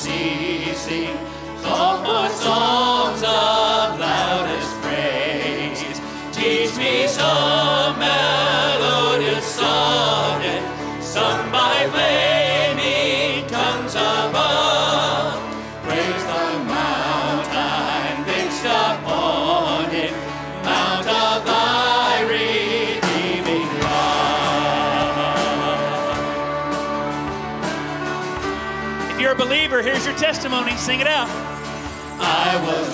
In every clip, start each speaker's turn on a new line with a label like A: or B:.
A: ceasing. Song
B: Sing it out.
A: I was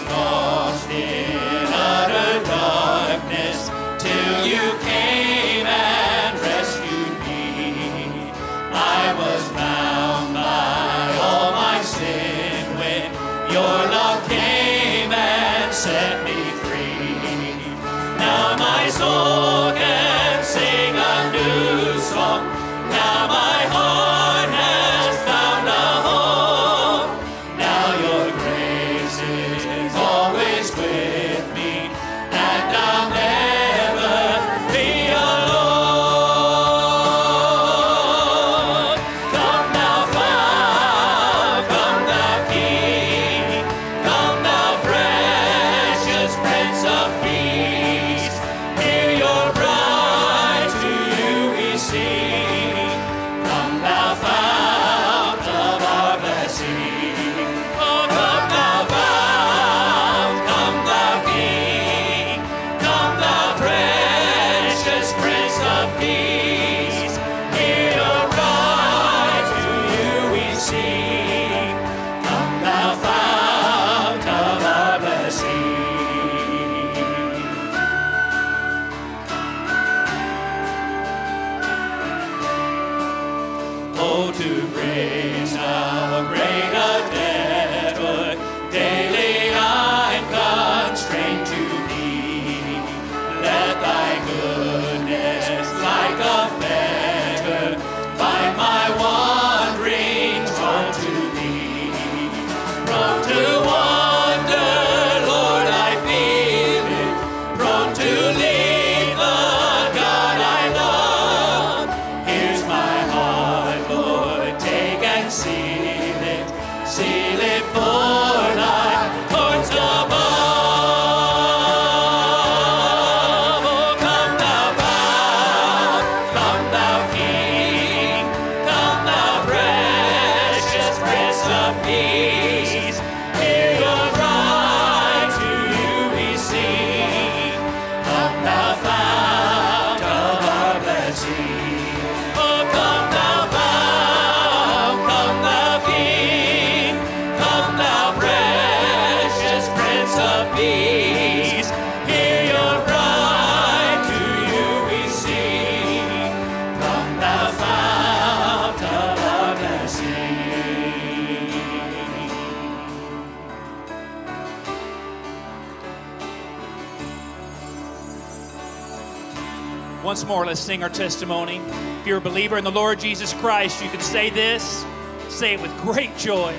B: Once sing our testimony. If you're a believer in the Lord Jesus Christ, you can say this. Say it with great joy.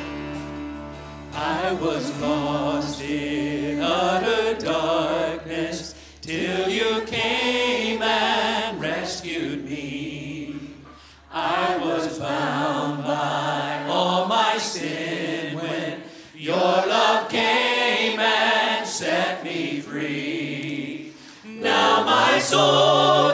A: I was lost in utter darkness till you came and rescued me. I was bound by all my sin when your love came and set me free. Now my soul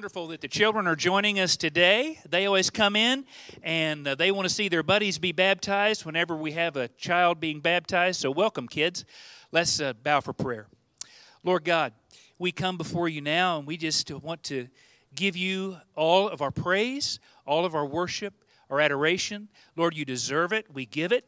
B: wonderful that the children are joining us today. They always come in and uh, they want to see their buddies be baptized whenever we have a child being baptized. So, welcome, kids. Let's uh, bow for prayer. Lord God, we come before you now and we just want to give you all of our praise, all of our worship, our adoration. Lord, you deserve it. We give it.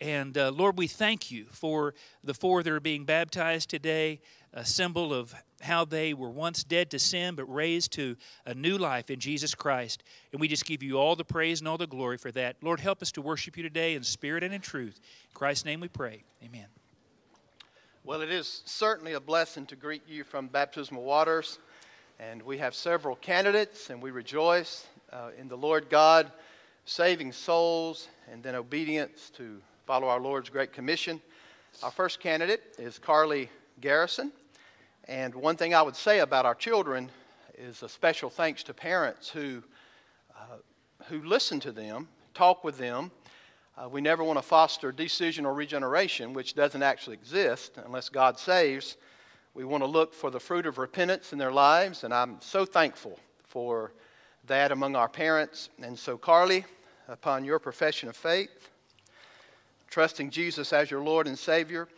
B: And uh, Lord, we thank you for the four that are being baptized today, a symbol of how they were once dead to sin but raised to a new life in Jesus Christ. And we just give you all the praise and all the glory for that. Lord, help us to worship you today in spirit and in truth. In Christ's name we pray. Amen.
C: Well, it is certainly a blessing to greet you from baptismal waters. And we have several candidates, and we rejoice uh, in the Lord God saving souls and then obedience to follow our Lord's Great Commission. Our first candidate is Carly Garrison. And one thing I would say about our children is a special thanks to parents who, uh, who listen to them, talk with them. Uh, we never want to foster decisional regeneration, which doesn't actually exist unless God saves. We want to look for the fruit of repentance in their lives, and I'm so thankful for that among our parents. And so, Carly, upon your profession of faith, trusting Jesus as your Lord and Savior,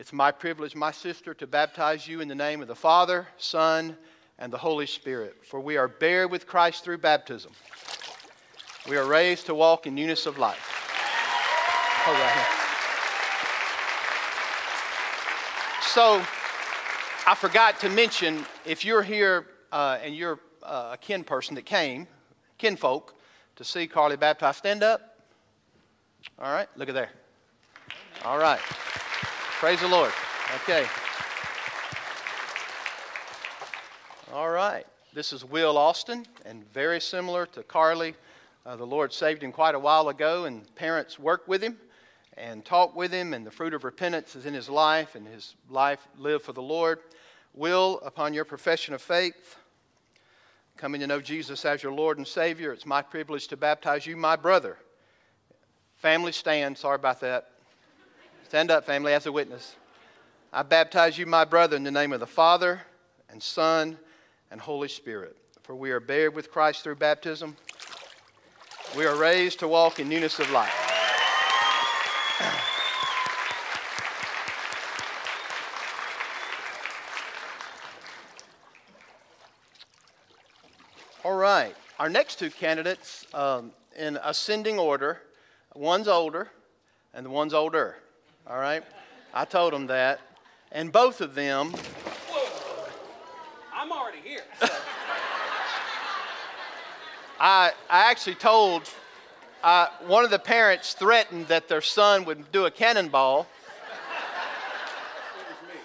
C: it's my privilege, my sister, to baptize you in the name of the Father, Son, and the Holy Spirit. For we are buried with Christ through baptism. We are raised to walk in newness of life. Hold So, I forgot to mention if you're here uh, and you're uh, a kin person that came, kinfolk, to see Carly baptized, stand up. All right, look at there. All right. Praise the Lord. Okay. All right. This is Will Austin, and very similar to Carly. Uh, the Lord saved him quite a while ago, and parents worked with him and talked with him, and the fruit of repentance is in his life, and his life lived for the Lord. Will, upon your profession of faith, coming to know Jesus as your Lord and Savior, it's my privilege to baptize you, my brother. Family, stand. Sorry about that. Stand up, family, as a witness. I baptize you, my brother, in the name of the Father and Son and Holy Spirit. For we are buried with Christ through baptism. We are raised to walk in newness of life. All right. Our next two candidates, um, in ascending order, one's older and the one's older. All right? I told them that. And both of them.
D: Whoa. I'm already here. So.
C: I, I actually told uh, one of the parents threatened that their son would do a cannonball.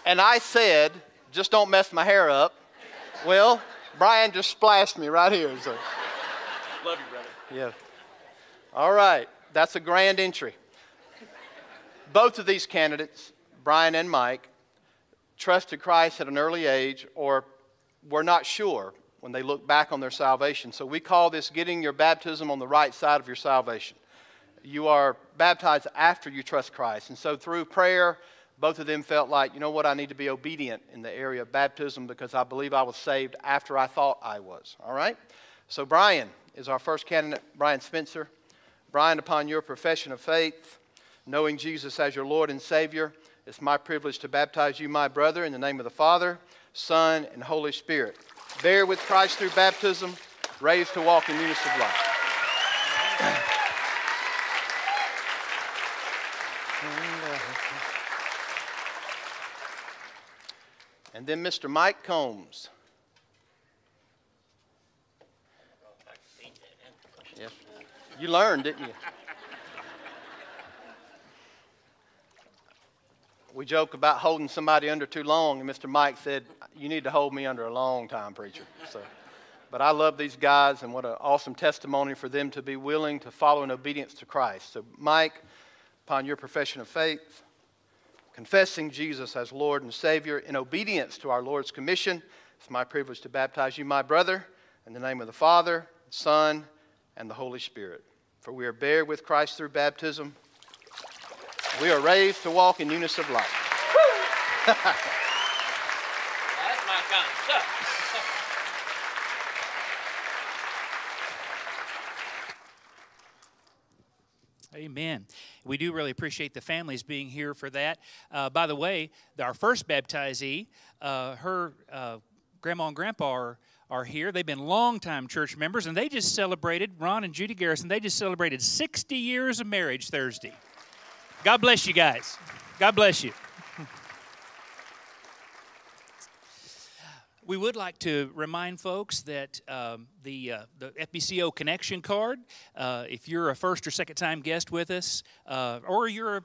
C: And I said, just don't mess my hair up. Well, Brian just splashed me right here. So.
D: Love you, brother.
C: Yeah. All right. That's a grand entry both of these candidates, Brian and Mike, trusted Christ at an early age or were not sure when they look back on their salvation. So we call this getting your baptism on the right side of your salvation. You are baptized after you trust Christ. And so through prayer, both of them felt like, you know what, I need to be obedient in the area of baptism because I believe I was saved after I thought I was. All right? So Brian is our first candidate, Brian Spencer. Brian, upon your profession of faith, knowing Jesus as your Lord and Savior, it's my privilege to baptize you, my brother, in the name of the Father, Son, and Holy Spirit. Bear with Christ through baptism, raised to walk in newness of life. And then Mr. Mike Combs. Yes. You learned, didn't you? We joke about holding somebody under too long, and Mr. Mike said, You need to hold me under a long time, preacher. So, but I love these guys, and what an awesome testimony for them to be willing to follow in obedience to Christ. So, Mike, upon your profession of faith, confessing Jesus as Lord and Savior in obedience to our Lord's commission, it's my privilege to baptize you, my brother, in the name of the Father, Son, and the Holy Spirit. For we are buried with Christ through baptism we are raised to walk in newness of life.
D: That's my kind of stuff.
A: Amen. We do really appreciate the families being here for that. Uh, by the way, our first baptizee, uh, her uh, grandma and grandpa are, are here. They've been longtime church members, and they just celebrated, Ron and Judy Garrison, they just celebrated 60 years of marriage Thursday. God bless you guys. God bless you. We would like to remind folks that um, the, uh, the FBCO connection card, uh, if you're a first or second time guest with us, uh, or you're a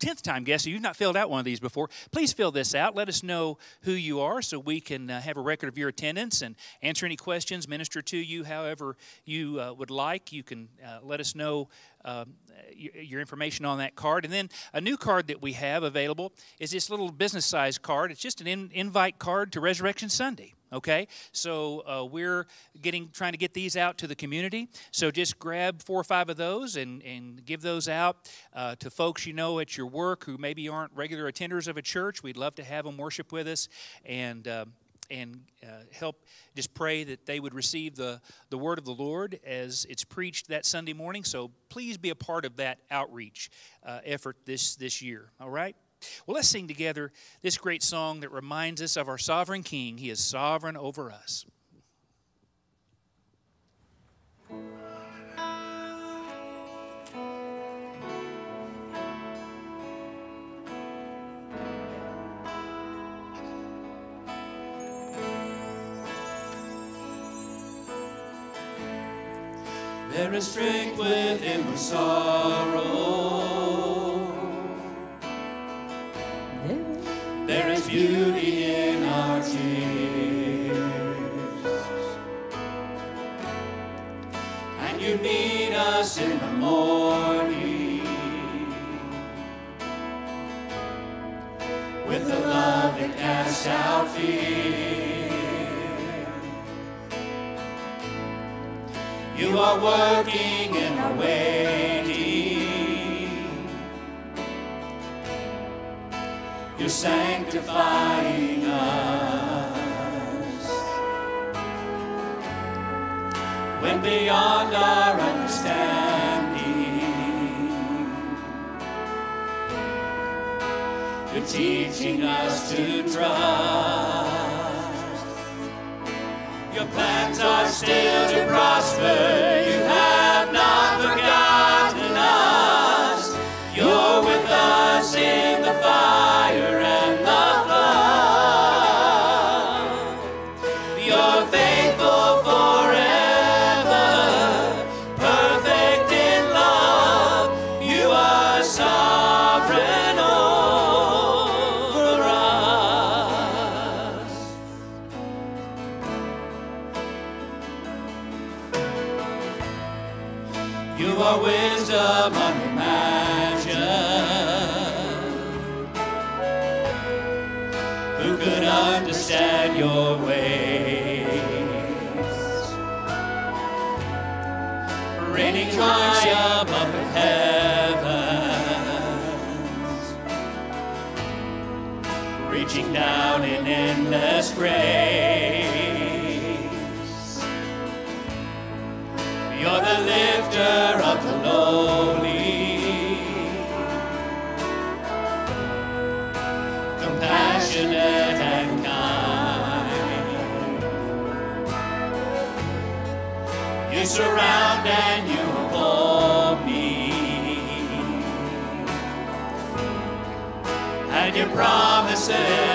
E: 10th time guest, you've not filled out one of these before, please fill this out. Let us know who you are so we can uh, have a record of your attendance and answer any questions, minister to you however you uh, would like. You can uh, let us know um, your, information on that card. And then a new card that we have available is this little business size card. It's just an in, invite card to Resurrection Sunday. Okay, so uh, we're getting trying to get these out to the community. So just grab four or five of those and, and give those out uh, to folks you know at your work who maybe aren't regular attenders of a church. We'd love to have them worship with us and. Uh, and uh, help just pray that they would receive the, the word of the Lord as it's preached that Sunday morning. So please be a part of that outreach uh, effort this, this year. All right? Well, let's sing together this great song that reminds us of our sovereign King. He is sovereign over us.
A: There is strength within the sorrow. There is beauty in our tears. And you meet us in the morning with a love that casts out fear. You are working in our waiting. You're sanctifying us. When beyond our understanding, you're teaching us to trust. Plans are still to prosper. Promises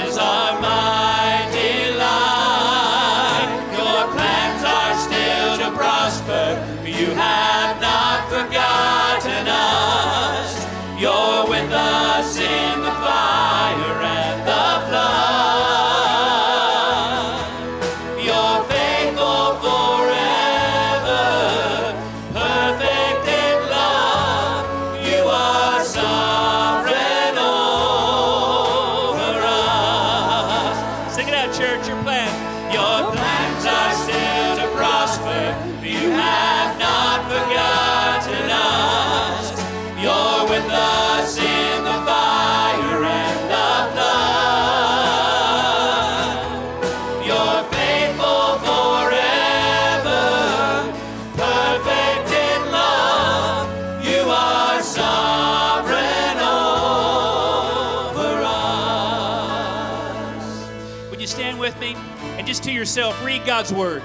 E: yourself, read God's word.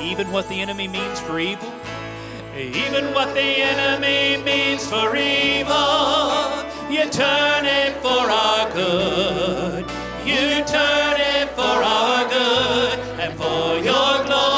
A: Even what the enemy means for evil, even what the enemy means for evil. You turn it for our good. You turn it for our good and for your glory.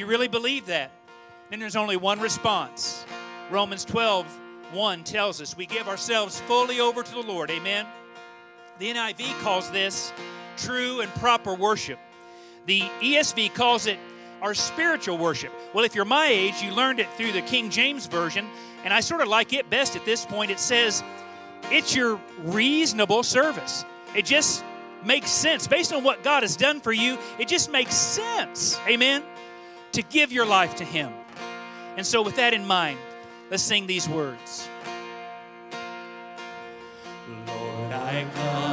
A: you really believe that, then there's only one response. Romans 12, 1 tells us we give ourselves fully over to the Lord. Amen. The NIV calls this true and proper worship. The ESV calls it our spiritual worship. Well, if you're my age, you learned it through the King James Version, and I sort of like it best at this point. It says, it's your reasonable service. It just makes sense. Based on what God has done for you, it just makes sense. Amen to give your life to Him. And so, with that in mind, let's sing these words Lord, I come.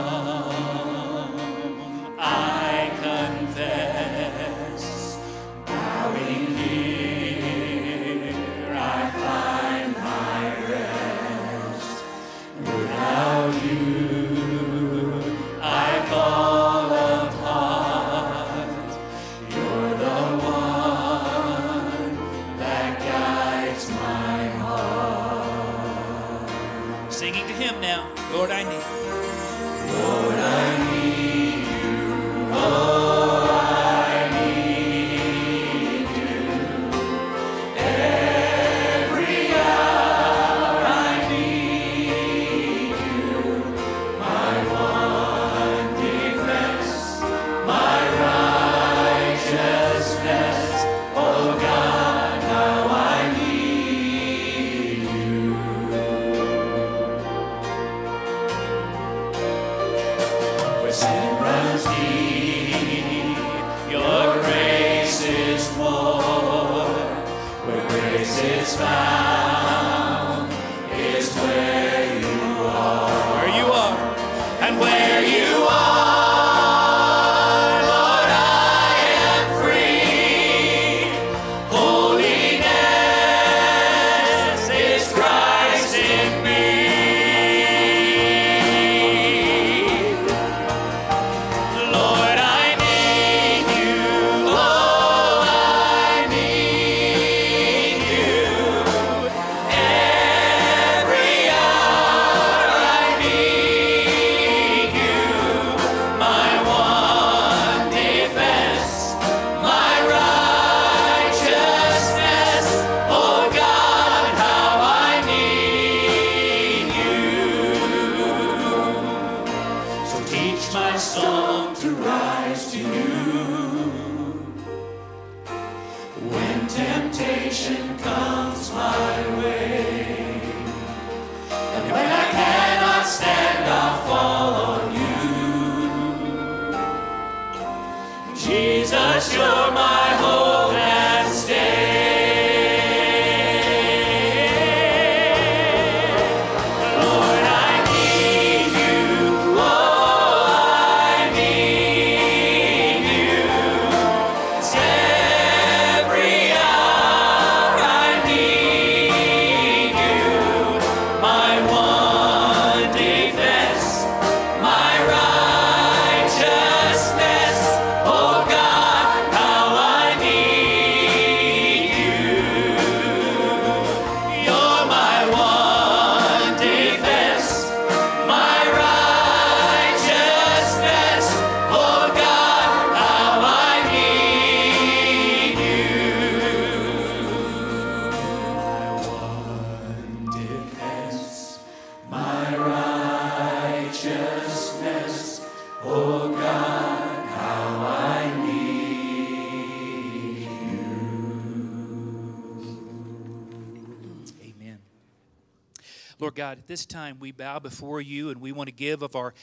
A: God, at this time we bow before you and we want to give of our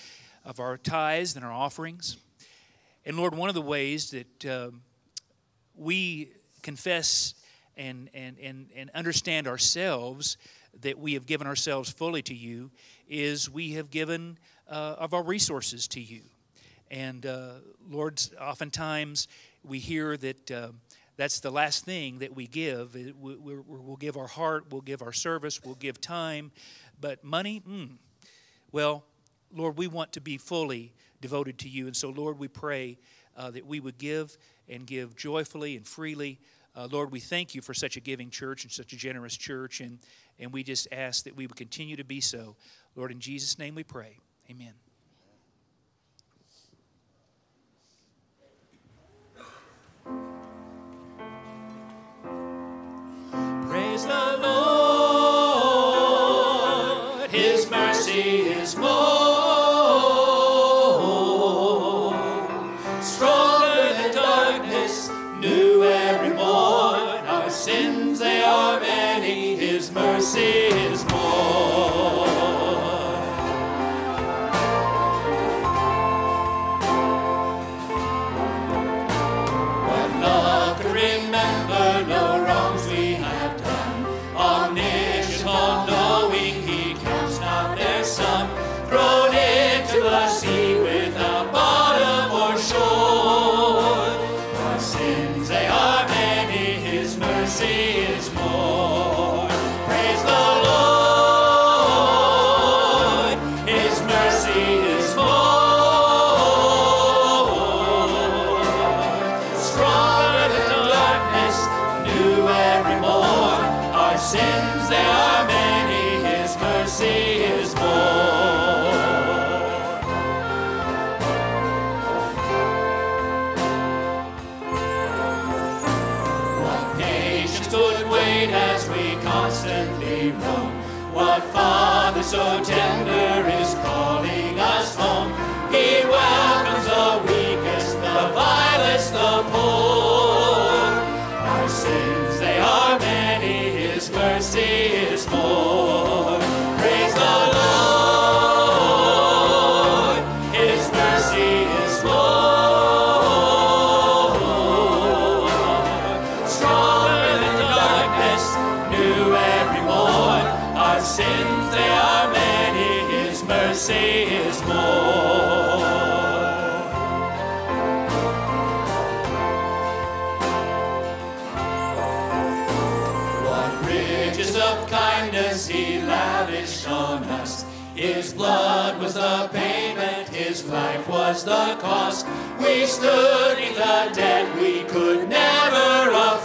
A: of our tithes and our offerings. And Lord, one of the ways that um, we confess and, and, and, and understand ourselves that we have given ourselves fully to you is we have given uh, of our resources to you. And uh, Lord, oftentimes we hear that uh, that's the last thing that we give. We- we- We'll give our heart, we'll give our service, we'll give time, but money, mm, well, Lord, we want to be fully devoted to you. And so, Lord, we pray uh, that we would give and give joyfully and freely. Uh, Lord, we thank you for such a giving church and such a generous church. And, and we just ask that we would continue to be so. Lord, in Jesus' name we pray. Amen. Father was the cost. We stood in the debt we could never afford.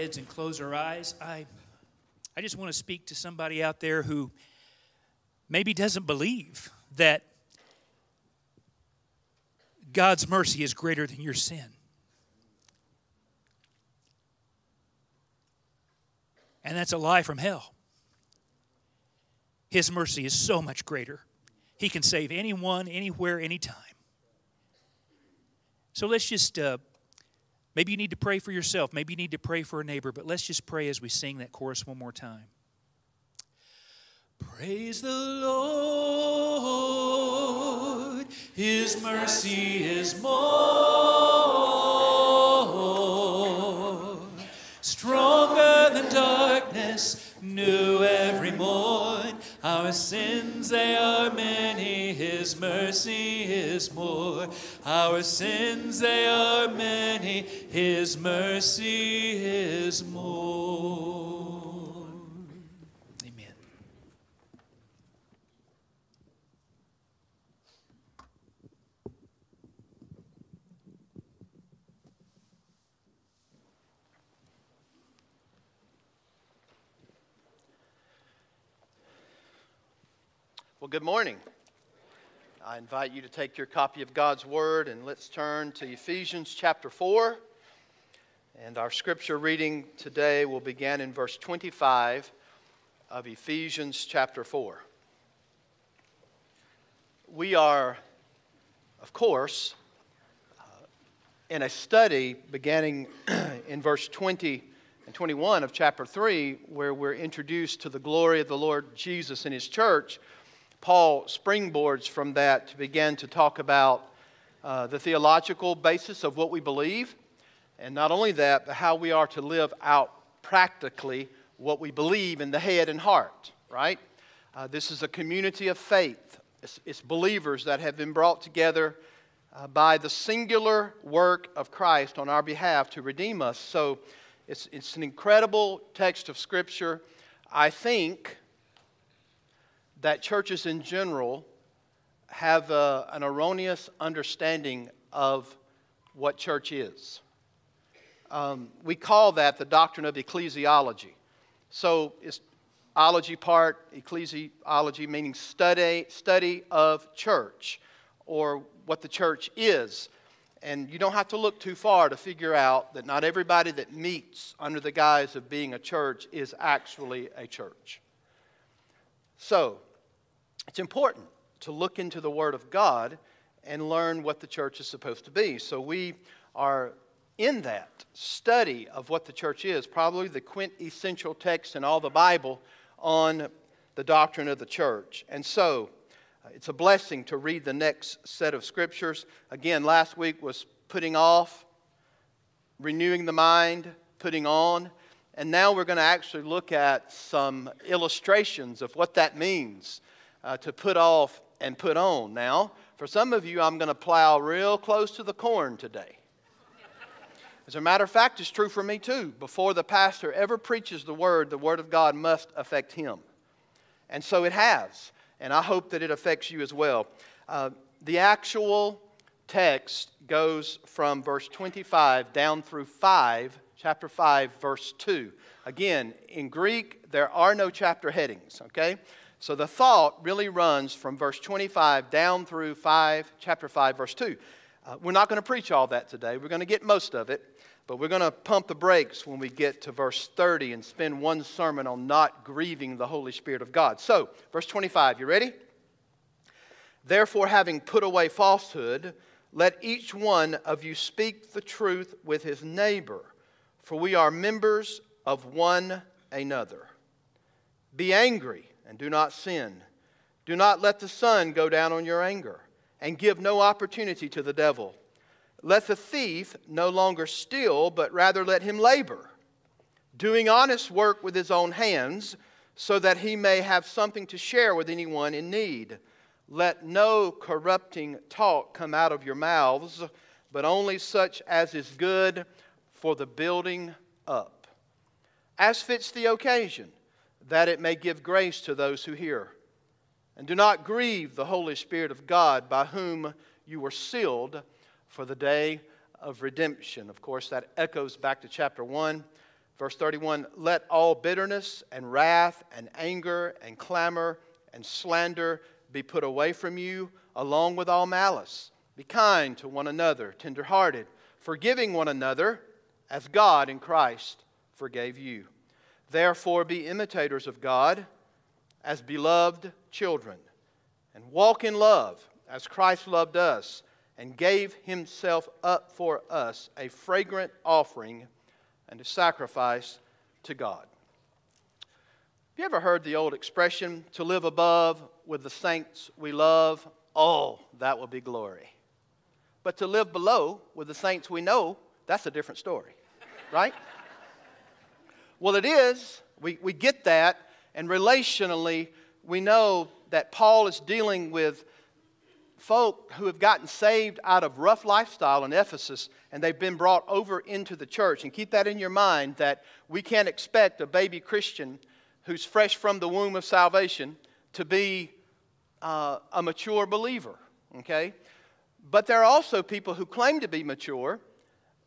A: Heads and close our eyes. I, I just want to speak to somebody out there who maybe doesn't believe that God's mercy is greater than your sin. And that's a lie from hell. His mercy is so much greater. He can save anyone, anywhere, anytime. So let's just, uh, maybe you need to pray for yourself. Maybe you need to pray for a neighbor, but let's just pray as we sing that chorus one more time. Praise the Lord, His mercy is more. Stronger than darkness, new every morn. Our sins, they are many, His mercy is more. Our sins, they are many, His mercy is more. Amen.
C: Well, good morning. I invite you to take your copy of God's Word and let's turn to Ephesians chapter 4. And our scripture reading today will begin in verse 25 of Ephesians chapter 4. We are, of course, uh, in a study beginning in verse 20 and 21 of chapter 3, where we're introduced to the glory of the Lord Jesus and His church. Paul springboards from that to begin to talk about uh, the theological basis of what we believe, and not only that, but how we are to live out practically what we believe in the head and heart, right? Uh, this is a community of faith. It's, it's believers that have been brought together uh, by the singular work of Christ on our behalf to redeem us. So it's, it's an incredible text of Scripture. I think that churches in general have a, an erroneous understanding of what church is. Um, we call that the doctrine of ecclesiology. So it's ology part, ecclesiology meaning study, study of church or what the church is. And you don't have to look too far to figure out that not everybody that meets under the guise of being a church is actually a church. So, it's important to look into the Word of God and learn what the church is supposed to be. So we are in that study of what the church is, probably the quintessential text in all the Bible on the doctrine of the church. And so uh, it's a blessing to read the next set of scriptures. Again, last week was putting off, renewing the mind, putting on. And now we're going to actually look at some illustrations of what that means uh, to put off and put on. Now, for some of you, I'm going to plow real close to the corn today. As a matter of fact, it's true for me too. Before the pastor ever preaches the word, the word of God must affect him. And so it has. And I hope that it affects you as well. Uh, the actual text goes from verse 25 down through 5, chapter 5, verse 2. Again, in Greek, there are no chapter headings, okay? So the thought really runs from verse 25 down through 5, chapter 5, verse 2. Uh, we're not going to preach all that today. We're going to get most of it, but we're going to pump the brakes when we get to verse 30 and spend one sermon on not grieving the Holy Spirit of God. So, verse 25, you ready? Therefore, having put away falsehood, let each one of you speak the truth with his neighbor, for we are members of one another. Be angry and do not sin. Do not let the sun go down on your anger, and give no opportunity to the devil. Let the thief no longer steal, but rather let him labor, doing honest work with his own hands, so that he may have something to share with anyone in need. Let no corrupting talk come out of your mouths, but only such as is good for the building up, as fits the occasion that it may give grace to those who hear. And do not grieve the Holy Spirit of God, by whom you were sealed for the day of redemption. Of course, that echoes back to chapter 1, verse 31. Let all bitterness and wrath and anger and clamor and slander be put away from you, along with all malice. Be kind to one another, tenderhearted, forgiving one another, as God in Christ forgave you. Therefore, be imitators of God as beloved children, and walk in love as Christ loved us and gave himself up for us, a fragrant offering and a sacrifice to God. Have you ever heard the old expression, to live above with the saints we love? Oh, that will be glory. But to live below with the saints we know, that's a different story, right? Well, it is. We, we get that. And relationally, we know that Paul is dealing with folk who have gotten saved out of rough lifestyle in Ephesus and they've been brought over into the church. And keep that in your mind that we can't expect a baby Christian who's fresh from the womb of salvation to be uh, a mature believer, okay? But there are also people who claim to be mature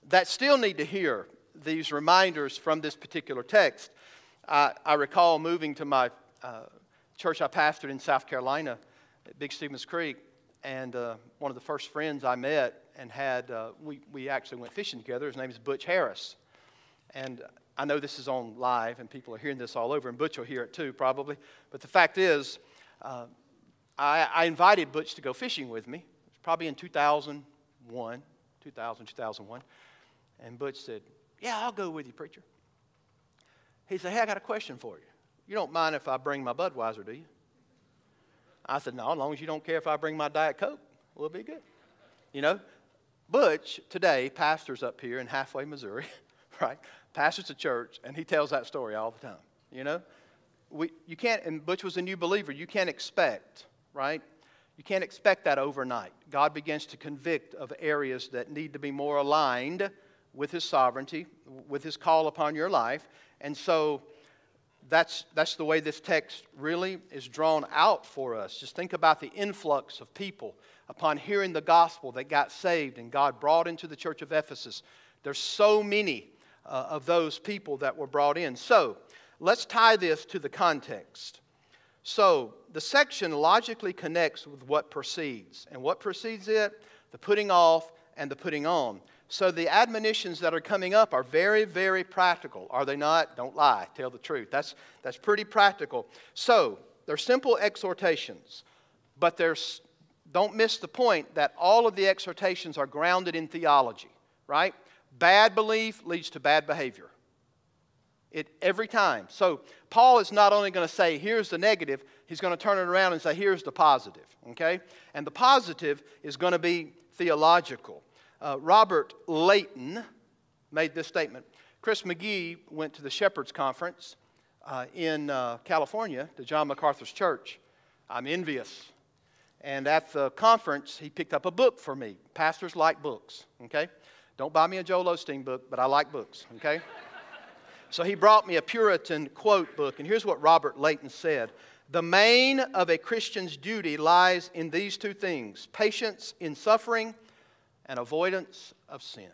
C: that still need to hear these reminders from this particular text. I recall moving to my uh, church I pastored in South Carolina at Big Stevens Creek, and uh, one of the first friends I met and had, uh, we, we actually went fishing together. His name is Butch Harris. And I know this is on live and people are hearing this all over, and Butch will hear it too, probably. But the fact is, uh, I, I, invited Butch to go fishing with me. It was probably in 2001, 2000, 2001. And Butch said, Yeah, I'll go with you, preacher. He said, Hey, I got a question for you. You don't mind if I bring my Budweiser, do you? I said, No, as long as you don't care if I bring my Diet Coke, we'll be good. You know? Butch today pastors up here in Halfway, Missouri, right? Pastors a church, and he tells that story all the time. You know? We, you can't, and Butch was a new believer. You can't expect, right? You can't expect that overnight. God begins to convict of areas that need to be more aligned with His sovereignty, with His call upon your life. And so that's, that's the way this text really is drawn out for us. Just think about the influx of people upon hearing the gospel that got saved and God brought into the church of Ephesus. There's so many uh, of those people that were brought in. So let's tie this to the context. So the section logically connects with what precedes. And what precedes it? The putting off and the putting on. So the admonitions that are coming up are very, very practical. Are they not? Don't lie. Tell the truth. That's, that's pretty practical. So they're simple exhortations, but there's, don't miss the point that all of the exhortations are grounded in theology, right? Bad belief leads to bad behavior. It, every time. So Paul is not only going to say, here's the negative, he's going to turn it around and say, here's the positive. Okay? And the positive is going to be theological. Uh, Robert Leighton made this statement. Chris McGee went to the Shepherds Conference uh, in uh, California to John MacArthur's church. I'm envious. And at the conference, he picked up a book for me. Pastors like books, okay? Don't buy me a Joel Osteen book, but I like books, okay? so he brought me a Puritan quote book, and here's what Robert Leighton said The main of a Christian's duty lies in these two things patience in suffering and avoidance of sin.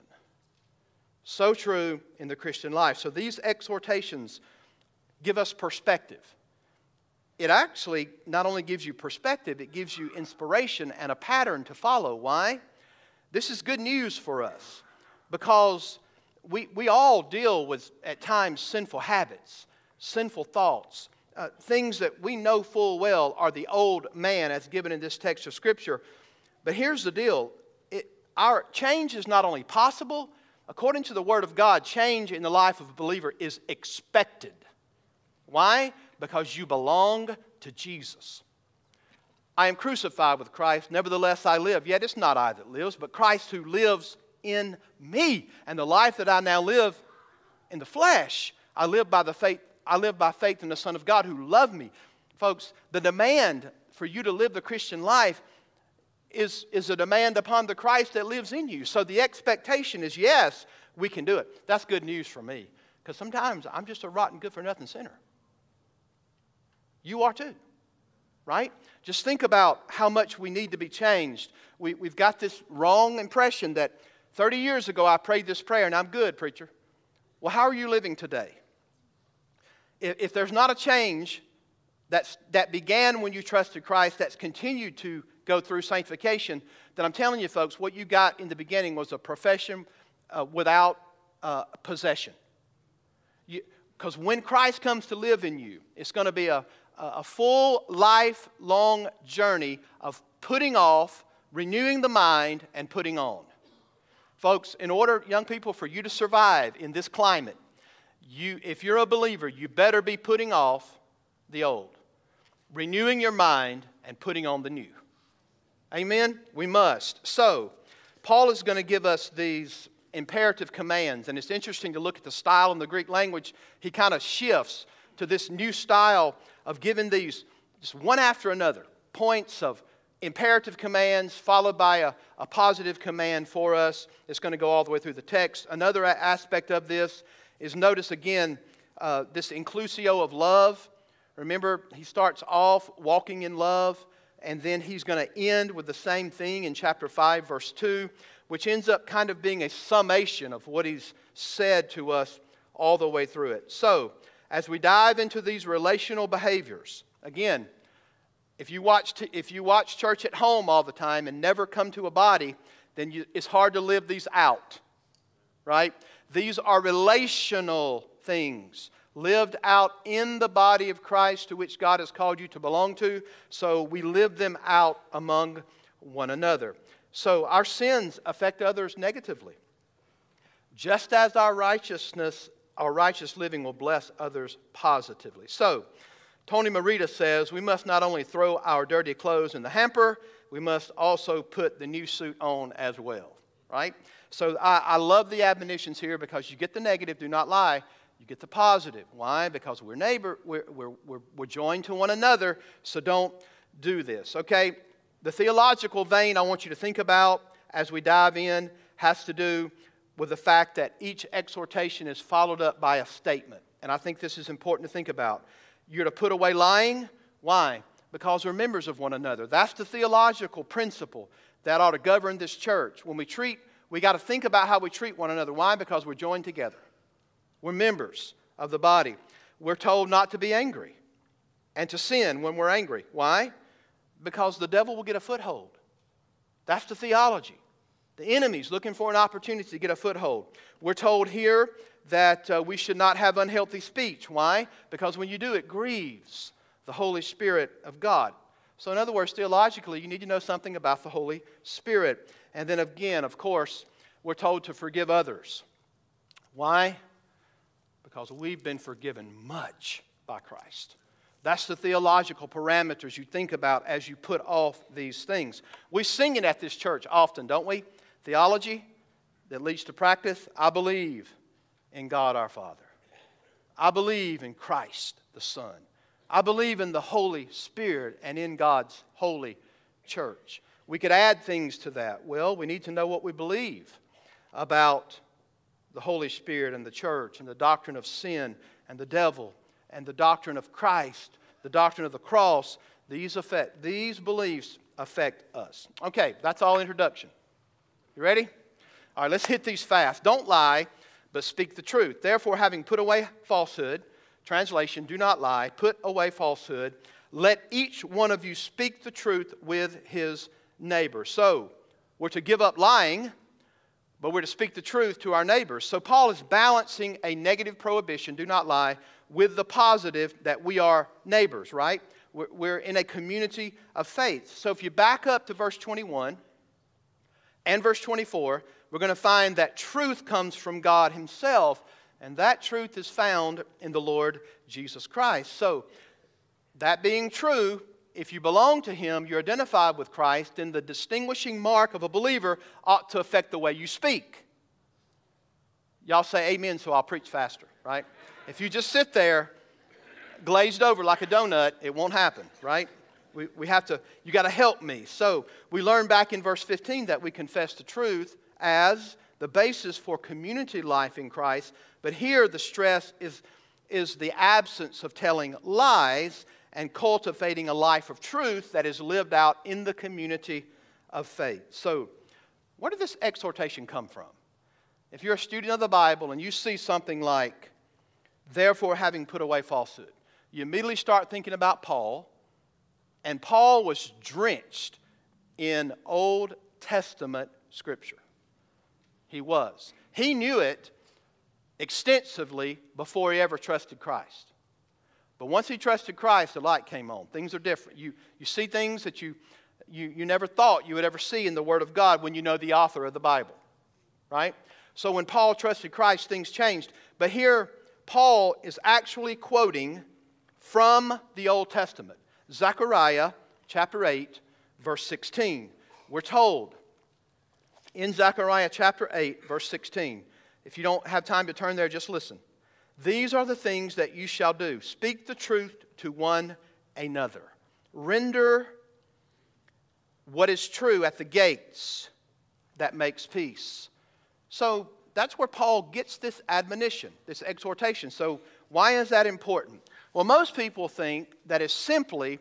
C: So true in the Christian life. So these exhortations give us perspective. It actually not only gives you perspective, it gives you inspiration and a pattern to follow. Why? This is good news for us because we, we all deal with, at times, sinful habits, sinful thoughts, uh, things that we know full well are the old man, as given in this text of Scripture. But here's the deal our change is not only possible, according to the Word of God, change in the life of a believer is expected. Why? Because you belong to Jesus. I am crucified with Christ, nevertheless I live. Yet it's not I that lives, but Christ who lives in me. And the life that I now live in the flesh, I live by the faith, I live by faith in the Son of God who loved me. Folks, the demand for you to live the Christian life is, is a demand upon the Christ that lives in you. So the expectation is yes, we can do it. That's good news for me because sometimes I'm just a rotten, good for nothing sinner. You are too, right? Just think about how much we need to be changed. We, we've got this wrong impression that 30 years ago I prayed this prayer and I'm good, preacher. Well, how are you living today? If, if there's not a change that's, that began when you trusted Christ, that's continued to go through sanctification, then I'm telling you, folks, what you got in the beginning was a profession uh, without uh, possession. Because when Christ comes to live in you, it's going to be a, a full lifelong journey of putting off, renewing the mind, and putting on. Folks, in order, young people, for you to survive in this climate, you, if you're a believer, you better be putting off the old, renewing your mind and putting on the new. Amen? We must. So, Paul is going to give us these imperative commands, and it's interesting to look at the style in the Greek language. He kind of shifts to this new style of giving these just one after another points of imperative commands followed by a, a positive command for us. It's going to go all the way through the text. Another aspect of this is notice again uh, this inclusio of love. Remember, he starts off walking in love, and then he's going to end with the same thing in chapter 5, verse 2, which ends up kind of being a summation of what he's said to us all the way through it. So, as we dive into these relational behaviors, again, if you watch, t- if you watch church at home all the time and never come to a body, then you, it's hard to live these out, right? These are relational things lived out in the body of Christ to which God has called you to belong to. So we live them out among one another. So our sins affect others negatively. Just as our righteousness, our righteous living will bless others positively. So, Tony Merida says we must not only throw our dirty clothes in the hamper, we must also put the new suit on as well, right? So I, I love the admonitions here because you get the negative, do not lie. You get the positive. Why? Because we're neighbor, we're, we're, we're, we're joined to one another, so don't do this, okay? The theological vein I want you to think about as we dive in has to do with the fact that each exhortation is followed up by a statement. And I think this is important to think about. You're to put away lying. Why? Because we're members of one another. That's the theological principle that ought to govern this church. When we treat, we got to think about how we treat one another. Why? Because we're joined together. We're members of the body. We're told not to be angry and to sin when we're angry. Why? Because the devil will get a foothold. That's the theology. The enemy's looking for an opportunity to get a foothold. We're told here that uh, we should not have unhealthy speech. Why? Because when you do, it grieves the Holy Spirit of God. So, in other words, theologically, you need to know something about the Holy Spirit. And then again, of course, we're told to forgive others. Why? Because we've been forgiven much by Christ. That's the theological parameters you think about as you put off these things. We sing it at this church often, don't we? Theology that leads to practice. I believe in God our Father. I believe in Christ the Son. I believe in the Holy Spirit and in God's holy church. We could add things to that. Well, we need to know what we believe about the Holy Spirit and the church and the doctrine of sin and the devil and the doctrine of Christ, the doctrine of the cross. These affect these beliefs affect us. Okay, that's all introduction. You ready? All right, let's hit these fast. Don't lie but speak the truth. Therefore, having put away falsehood, translation, do not lie, put away falsehood, let each one of you speak the truth with his neighbor. So, we're to give up lying, but we're to speak the truth to our neighbors. So, Paul is balancing a negative prohibition, do not lie, with the positive that we are neighbors, right? We're in a community of faith. So, if you back up to verse 21 and verse 24, we're going to find that truth comes from God Himself, and that truth is found in the Lord Jesus Christ. So, that being true, if you belong to Him, you're identified with Christ, then the distinguishing mark of a believer ought to affect the way you speak. Y'all say amen, so I'll preach faster, right? If you just sit there glazed over like a donut, it won't happen, right? We, we have to, you got to help me. So we learn back in verse 15 that we confess the truth as the basis for community life in Christ, but here the stress is, is the absence of telling lies and cultivating a life of truth that is lived out in the community of faith. So, where did this exhortation come from? If you're a student of the Bible and you see something like, therefore having put away falsehood, you immediately start thinking about Paul, and Paul was drenched in Old Testament scripture. He was. He knew it extensively before he ever trusted Christ. But once he trusted Christ, the light came on. Things are different. You, you see things that you, you, you never thought you would ever see in the Word of God when you know the author of the Bible. Right? So when Paul trusted Christ, things changed. But here, Paul is actually quoting from the Old Testament. Zechariah chapter 8, verse 16. We're told in Zechariah chapter 8, verse 16. If you don't have time to turn there, just listen. These are the things that you shall do speak the truth to one another, render what is true at the gates that makes peace. So that's where Paul gets this admonition, this exhortation. So, why is that important? Well, most people think that it's simply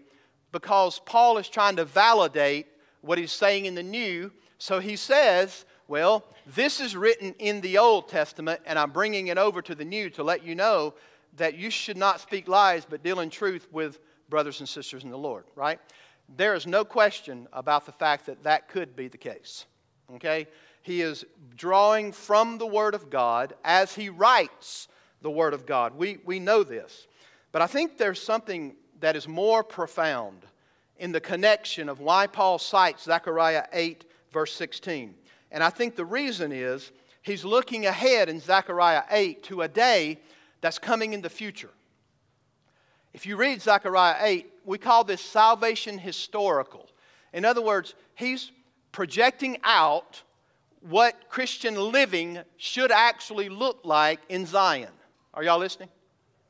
C: because Paul is trying to validate what he's saying in the New. So he says, Well, this is written in the Old Testament, and I'm bringing it over to the New to let you know that you should not speak lies, but deal in truth with brothers and sisters in the Lord, right? There is no question about the fact that that could be the case. Okay? He is drawing from the Word of God as he writes the Word of God. We, we know this. But I think there's something that is more profound in the connection of why Paul cites Zechariah 8, verse 16. And I think the reason is he's looking ahead in Zechariah 8 to a day that's coming in the future. If you read Zechariah 8, we call this salvation historical. In other words, he's projecting out what Christian living should actually look like in Zion. Are y'all listening?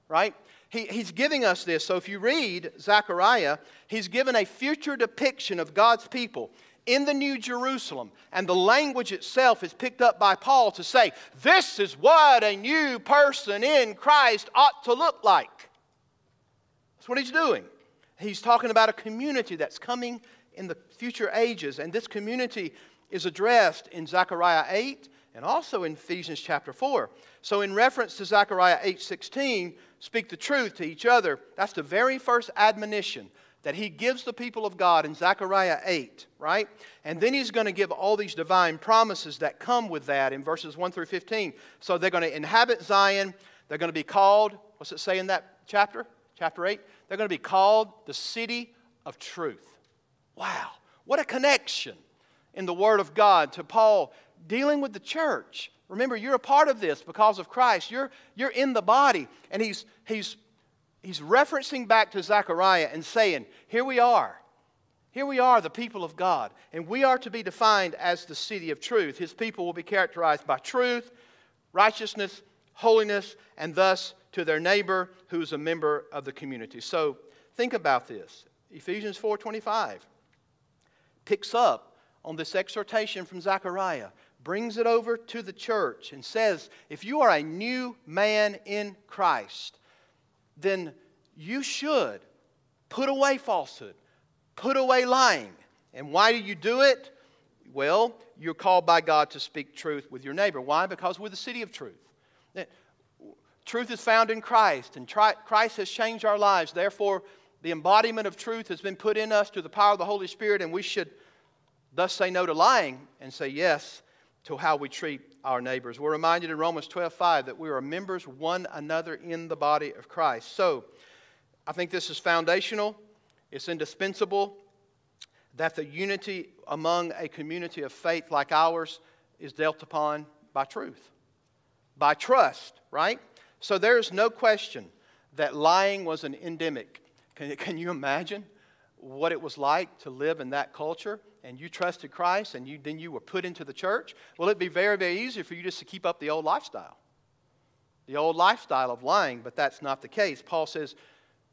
C: Right? He, he's giving us this. So if you read Zechariah, he's given a future depiction of God's people in the New Jerusalem. And the language itself is picked up by Paul to say, this is what a new person in Christ ought to look like. That's what he's doing. He's talking about a community that's coming in the future ages. And this community is addressed in Zechariah 8 and also in Ephesians chapter 4. So in reference to Zechariah 8:16, speak the truth to each other. That's the very first admonition that he gives the people of God in Zechariah 8, right? And then he's going to give all these divine promises that come with that in verses 1 through 15. So they're going to inhabit Zion. They're going to be called, what's it say in that chapter? Chapter 8? They're going to be called the city of truth. Wow. What a connection in the Word of God to Paul dealing with the church. Remember, you're a part of this because of Christ. You're, you're in the body. And he's, he's, he's referencing back to Zechariah and saying, Here we are. Here we are, the people of God. And we are to be defined as the city of truth. His people will be characterized by truth, righteousness, holiness, and thus to their neighbor who's a member of the community. So think about this. Ephesians 4:25 picks up on this exhortation from Zechariah, brings it over to the church and says, if you are a new man in Christ, then you should put away falsehood, put away lying. And why do you do it? Well, you're called by God to speak truth with your neighbor. Why? Because we're the city of truth. Eh, truth is found in Christ, and Christ has changed our lives. Therefore, the embodiment of truth has been put in us through the power of the Holy Spirit, and we should thus say no to lying and say yes to how we treat our neighbors. We're reminded in Romans 12 5 that we are members one another in the body of Christ. So, I think this is foundational, it's indispensable that the unity among a community of faith like ours is dealt upon by truth, by trust, right? So there's no question that lying was an endemic. Can, can you imagine what it was like to live in that culture? And you trusted Christ and you, then you were put into the church? Well, it'd be very, very easy for you just to keep up the old lifestyle. The old lifestyle of lying, but that's not the case. Paul says,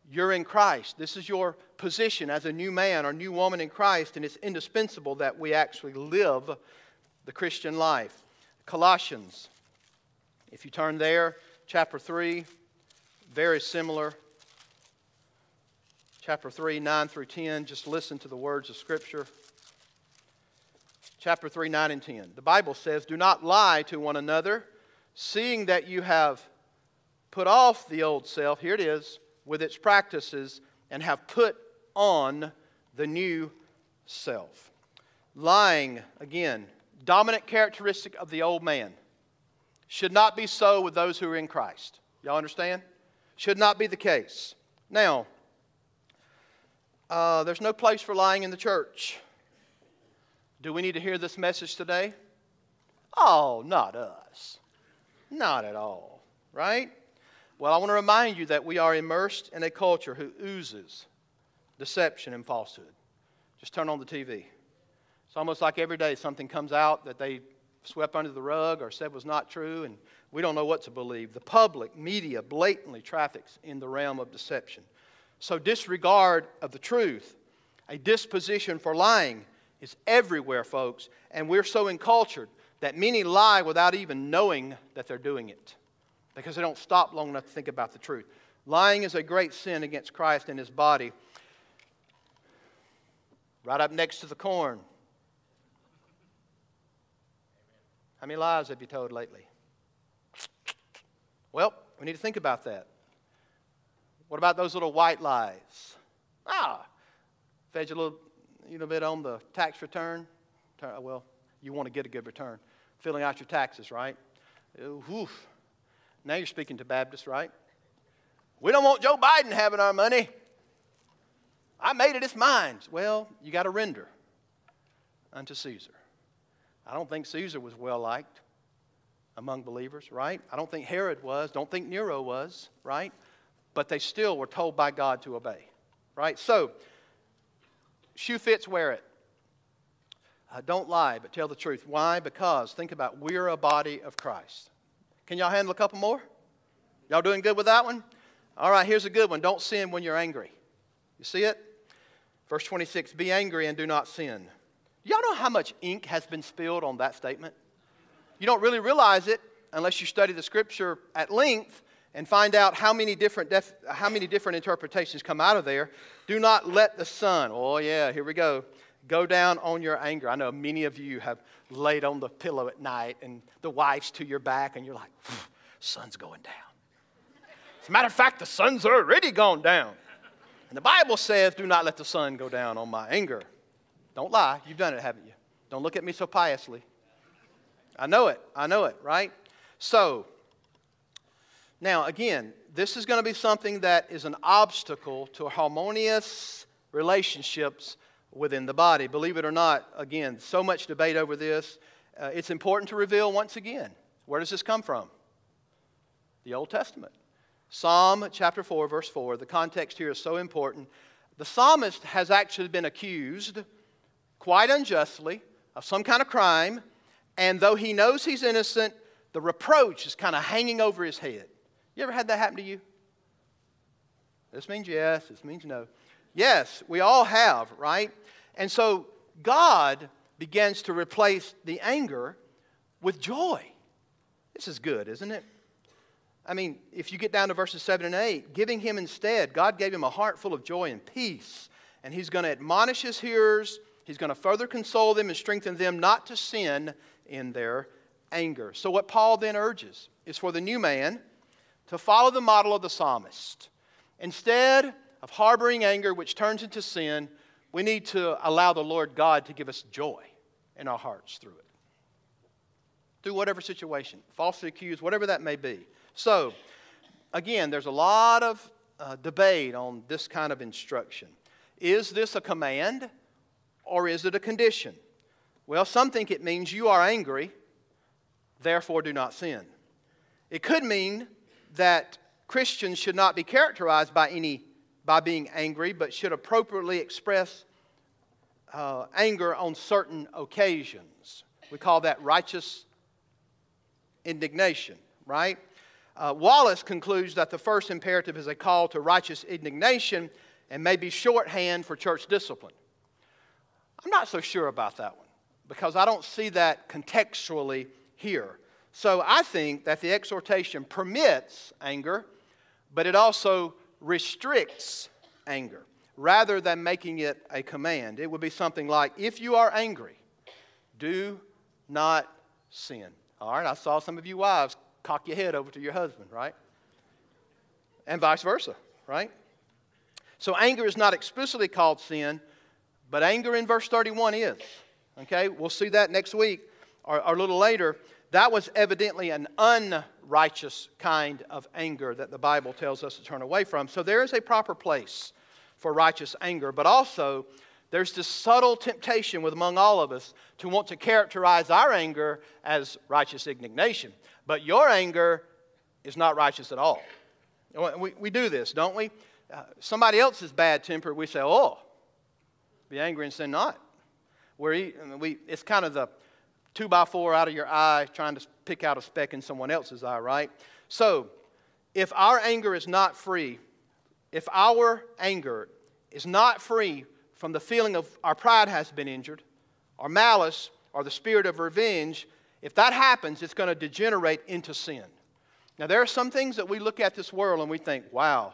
C: You're in Christ. This is your position as a new man or new woman in Christ, and it's indispensable that we actually live the Christian life. Colossians, if you turn there, chapter 3, very similar. Chapter 3, 9 through 10, just listen to the words of Scripture. Chapter 3, 9 and 10. The Bible says, Do not lie to one another, seeing that you have put off the old self, here it is, with its practices, and have put on the new self. Lying, again, dominant characteristic of the old man. Should not be so with those who are in Christ. Y'all understand? Should not be the case. Now, uh, there's no place for lying in the church. Do we need to hear this message today? Oh, not us. Not at all, right? Well, I want to remind you that we are immersed in a culture who oozes deception and falsehood. Just turn on the TV. It's almost like every day something comes out that they swept under the rug or said was not true, and we don't know what to believe. The public media blatantly traffics in the realm of deception. So, disregard of the truth, a disposition for lying, is everywhere, folks, and we're so encultured that many lie without even knowing that they're doing it because they don't stop long enough to think about the truth. Lying is a great sin against Christ and his body. Right up next to the corn. How many lies have you told lately? Well, we need to think about that. What about those little white lies? Ah, fed you a little, you know, bit on the tax return. Well, you want to get a good return. Filling out your taxes, right? Ooh, now you're speaking to Baptists, right? We don't want Joe Biden having our money. I made it, it's mine. Well, you got to render unto Caesar. I don't think Caesar was well liked among believers, right? I don't think Herod was. Don't think Nero was, right? But they still were told by God to obey, right? So, shoe fits, wear it. Uh, don't lie, but tell the truth. Why? Because, think about, we're a body of Christ. Can y'all handle a couple more? Y'all doing good with that one? All right, here's a good one. Don't sin when you're angry. You see it? Verse 26 Be angry and do not sin. Y'all know how much ink has been spilled on that statement? You don't really realize it unless you study the scripture at length and find out how many different, def- how many different interpretations come out of there. Do not let the sun, oh yeah, here we go, go down on your anger. I know many of you have laid on the pillow at night and the wife's to your back and you're like, sun's going down. As a matter of fact, the sun's already gone down. And the Bible says, do not let the sun go down on my anger. Don't lie. You've done it, haven't you? Don't look at me so piously. I know it. I know it, right? So, now again, this is going to be something that is an obstacle to harmonious relationships within the body. Believe it or not, again, so much debate over this. Uh, it's important to reveal once again where does this come from? The Old Testament. Psalm chapter 4, verse 4. The context here is so important. The psalmist has actually been accused, quite unjustly, of some kind of crime, and though he knows he's innocent, the reproach is kind of hanging over his head. You ever had that happen to you? This means yes, this means no. Yes, we all have, right? And so God begins to replace the anger with joy. This is good, isn't it? I mean, if you get down to verses 7 and 8, giving him instead, God gave him a heart full of joy and peace. And he's going to admonish his hearers, he's going to further console them and strengthen them not to sin in their anger. So, what Paul then urges is for the new man to follow the model of the psalmist. Instead of harboring anger, which turns into sin, we need to allow the Lord God to give us joy in our hearts through it. Through whatever situation, falsely accused, whatever that may be. So, again, there's a lot of uh, debate on this kind of instruction. Is this a command or is it a condition? Well, some think it means you are angry, therefore do not sin. It could mean that Christians should not be characterized by any by being angry, but should appropriately express uh, anger on certain occasions. We call that righteous indignation, right? Uh, Wallace concludes that the first imperative is a call to righteous indignation and may be shorthand for church discipline. I'm not so sure about that one because I don't see that contextually here. So I think that the exhortation permits anger, but it also restricts anger rather than making it a command. It would be something like, if you are angry, do not sin. All right, I saw some of you wives cock your head over to your husband, right? And vice versa, right? So anger is not explicitly called sin, but anger in verse 31 is. Okay, we'll see that next week or, or a little later. That was evidently an unrighteous kind of anger that the Bible tells us to turn away from. So there is a proper place for righteous anger, but also there's this subtle temptation with among all of us to want to characterize our anger as righteous indignation. But your anger is not righteous at all. We, we do this, don't we? Uh, somebody else is bad tempered, we say, oh, be angry and sin not. Where we, it's kind of the two by four out of your eye trying to pick out a speck in someone else's eye, right? So, if our anger is not free, if our anger is not free from the feeling of our pride has been injured, our malice, or the spirit of revenge, if that happens, it's going to degenerate into sin. Now, there are some things that we look at this world and we think, wow,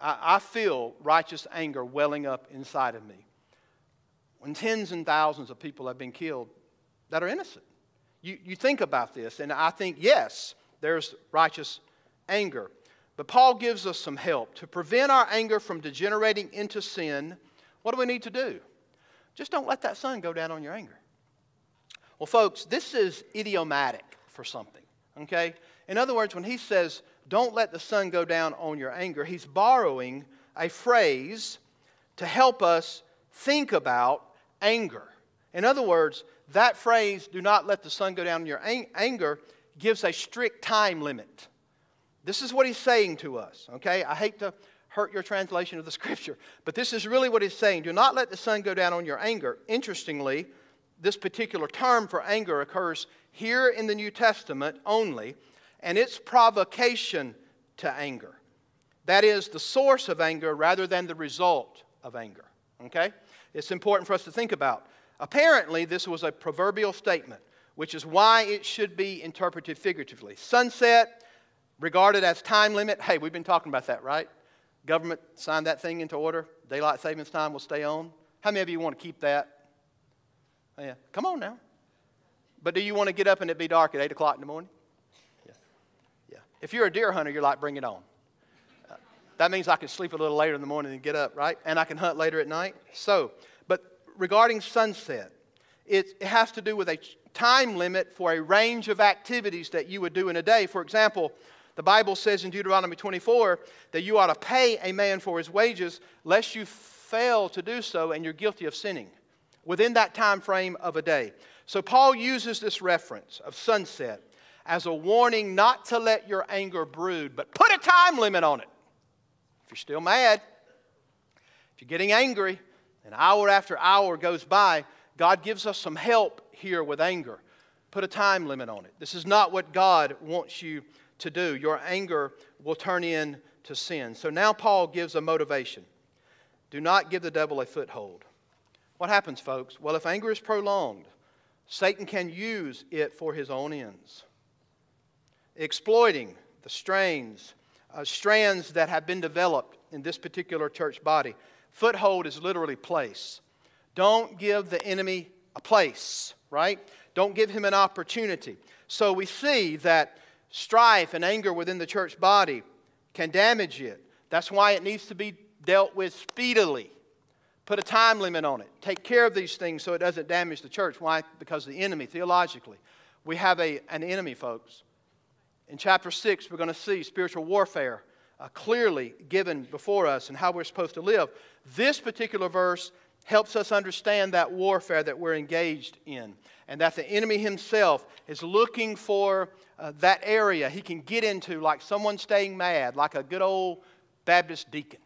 C: I, I feel righteous anger welling up inside of me. When tens and thousands of people have been killed that are innocent. You, you think about this, and I think, yes, there's righteous anger. But Paul gives us some help. To prevent our anger from degenerating into sin, what do we need to do? Just don't let that sun go down on your anger. Well, folks, this is idiomatic for something, okay? In other words, when he says, don't let the sun go down on your anger, he's borrowing a phrase to help us think about anger. In other words, that phrase, do not let the sun go down on your anger, gives a strict time limit. This is what he's saying to us, okay? I hate to hurt your translation of the scripture, but this is really what he's saying. Do not let the sun go down on your anger. Interestingly, this particular term for anger occurs here in the New Testament only, and it's provocation to anger. That is the source of anger rather than the result of anger. Okay? It's important for us to think about. Apparently, this was a proverbial statement, which is why it should be interpreted figuratively. Sunset, regarded as time limit. Hey, we've been talking about that, right? Government signed that thing into order. Daylight savings time will stay on. How many of you want to keep that? Yeah. Come on now. But do you want to get up and it be dark at 8 o'clock in the morning? Yeah. Yeah. If you're a deer hunter, you're like, bring it on. Uh, that means I can sleep a little later in the morning and get up, right? And I can hunt later at night. So, regarding sunset, it, has to do with a time limit for a range of activities that you would do in a day. For example, the Bible says in Deuteronomy 24 that you ought to pay a man for his wages, lest you fail to do so and you're guilty of sinning within that time frame of a day. So Paul uses this reference of sunset as a warning not to let your anger brood, but put a time limit on it. If you're still mad, if you're getting angry, and hour after hour goes by, God gives us some help here with anger. Put a time limit on it. This is not what God wants you to do. Your anger will turn into sin. So now Paul gives a motivation. Do not give the devil a foothold. What happens, folks? Well, if anger is prolonged, Satan can use it for his own ends, exploiting the strains, uh, strands that have been developed in this particular church body. Foothold is literally place. Don't give the enemy a place, right? Don't give him an opportunity. So we see that strife and anger within the church body can damage it. That's why it needs to be dealt with speedily. Put a time limit on it. Take care of these things so it doesn't damage the church. Why? Because the enemy, theologically. We have a, an enemy, folks. In chapter 6, we're going to see spiritual warfare uh, clearly given before us and how we're supposed to live. This particular verse helps us understand that warfare that we're engaged in and that the enemy himself is looking for uh, that area he can get into like someone staying mad, like a good old Baptist deacon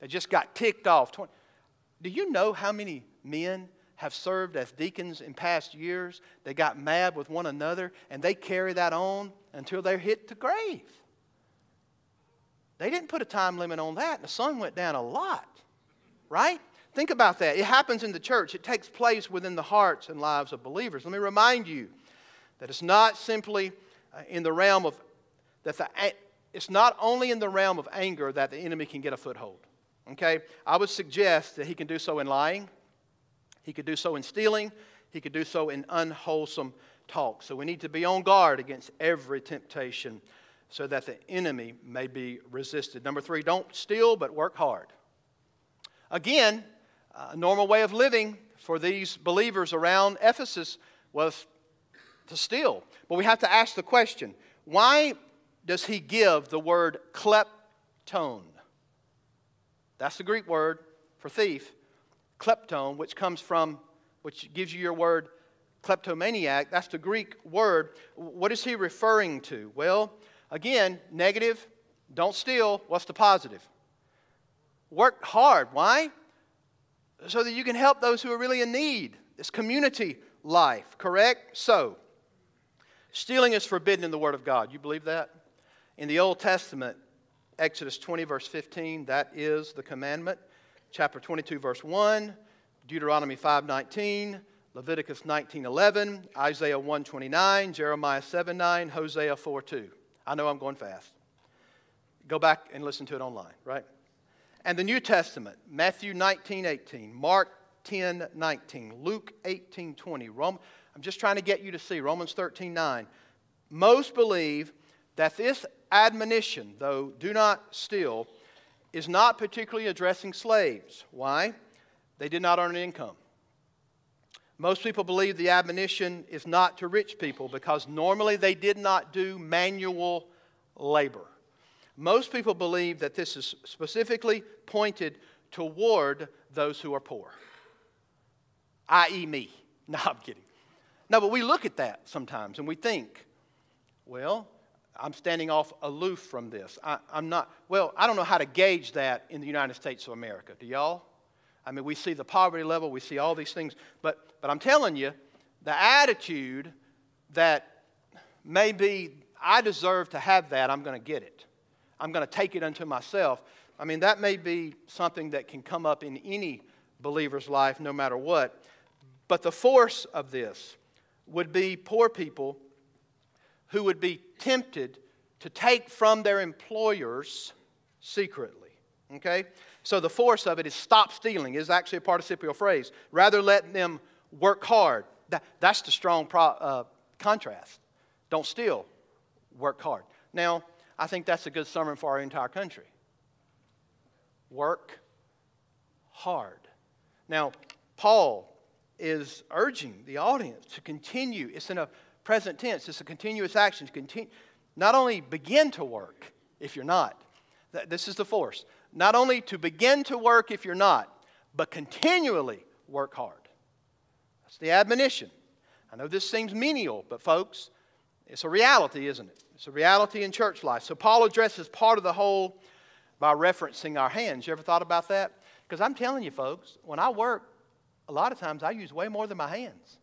C: that just got ticked off. Do you know how many men have served as deacons in past years? They got mad with one another and they carry that on until they're hit the grave. They didn't put a time limit on that, and the sun went down a lot, right? Think about that. It happens in the church, it takes place within the hearts and lives of believers. Let me remind you that it's not simply uh, in the realm of, that the, it's not only in the realm of anger that the enemy can get a foothold. Okay? I would suggest that he can do so in lying, he could do so in stealing, he could do so in unwholesome talk. So we need to be on guard against every temptation so that the enemy may be resisted. Number three, don't steal, but work hard. Again, a normal way of living for these believers around Ephesus was to steal. But we have to ask the question why does he give the word kleptone? That's the Greek word for thief, kleptone, which comes from, which gives you your word kleptomaniac. That's the Greek word. What is he referring to? Well, again, negative Don't steal. What's the positive? Work hard. Why? So that you can help those who are really in need. It's community life, correct? So, stealing is forbidden in the Word of God. You believe that? In the Old Testament, Exodus 20, verse 15, that is the commandment. Chapter 22, verse 1, Deuteronomy 5, 19, Leviticus 19, 11, Isaiah 1, 29, Jeremiah 7, 9, Hosea 4, 2. I know I'm going fast. Go back and listen to it online, right? And the New Testament, Matthew 19, 18, Mark 10, 19, Luke 18, 20, Rome, I'm just trying to get you to see Romans 13, 9. Most believe that this admonition, though do not steal, is not particularly addressing slaves. Why? They did not earn an income. Most people believe the admonition is not to rich people because normally they did not do manual labor. Most people believe that this is specifically pointed toward those who are poor, i.e., me. No, I'm kidding. No, but we look at that sometimes and we think, well, I'm standing off aloof from this. I, am not, well, I don't know how to gauge that in the United States of America. Do y'all? I mean, we see the poverty level, we see all these things, but, but I'm telling you, the attitude that maybe I deserve to have that, I'm going to get it. I'm going to take it unto myself. I mean, that may be something that can come up in any believer's life, no matter what. But the force of this would be poor people who would be tempted to take from their employers secretly. Okay? So the force of it is stop stealing, is actually a participial phrase. Rather let them work hard. That, that's the strong pro, uh, contrast. Don't steal, work hard. Now, I think that's a good sermon for our entire country. Work hard. Now, Paul is urging the audience to continue. It's in a present tense, it's a continuous action. To continue, not only begin to work if you're not, this is the force. Not only to begin to work if you're not, but continually work hard. That's the admonition. I know this seems menial, but folks, it's a reality, isn't it? It's a reality in church life. So Paul addresses part of the whole by referencing our hands. You ever thought about that? Because I'm telling you, folks, when I work, a lot of times I use way more than my hands.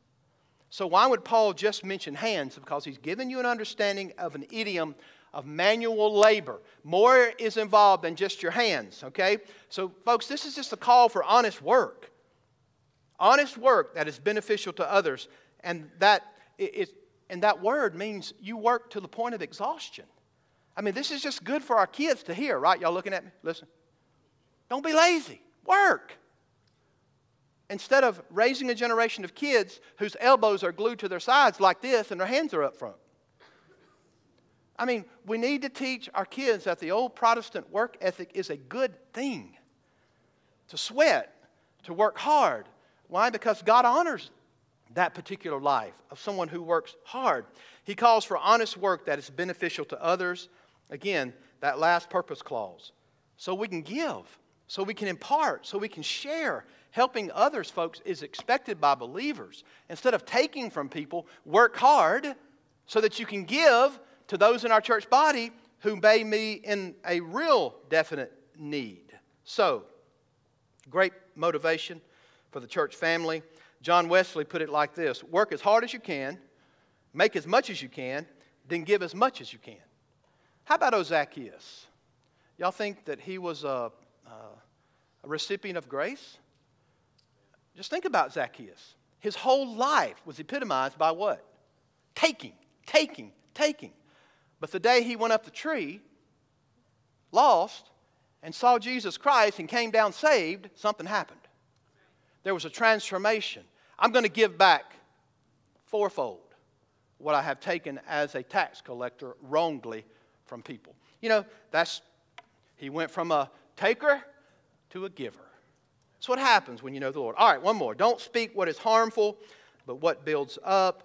C: So why would Paul just mention hands? Because he's given you an understanding of an idiom of manual labor. More is involved than just your hands, okay? So, folks, this is just a call for honest work. Honest work that is beneficial to others. And that, is, and that word means you work to the point of exhaustion. I mean, this is just good for our kids to hear, right? Y'all looking at me? Listen. Don't be lazy. Work. Instead of raising a generation of kids whose elbows are glued to their sides like this and their hands are up front. I mean, we need to teach our kids that the old Protestant work ethic is a good thing. To sweat, to work hard. Why? Because God honors that particular life of someone who works hard. He calls for honest work that is beneficial to others. Again, that last purpose clause. So we can give, so we can impart, so we can share. Helping others, folks, is expected by believers. Instead of taking from people, work hard so that you can give to those in our church body who may be in a real definite need. So, great motivation for the church family. John Wesley put it like this Work as hard as you can, make as much as you can, then give as much as you can. How about Zacchaeus? Y'all think that he was a, a recipient of grace? Just think about Zacchaeus. His whole life was epitomized by what? Taking, taking, taking. But the day he went up the tree, lost, and saw Jesus Christ and came down saved, something happened. There was a transformation. I'm going to give back fourfold what I have taken as a tax collector wrongly from people. You know, that's, he went from a taker to a giver. That's what happens when you know the Lord. All right, one more. Don't speak what is harmful, but what builds up.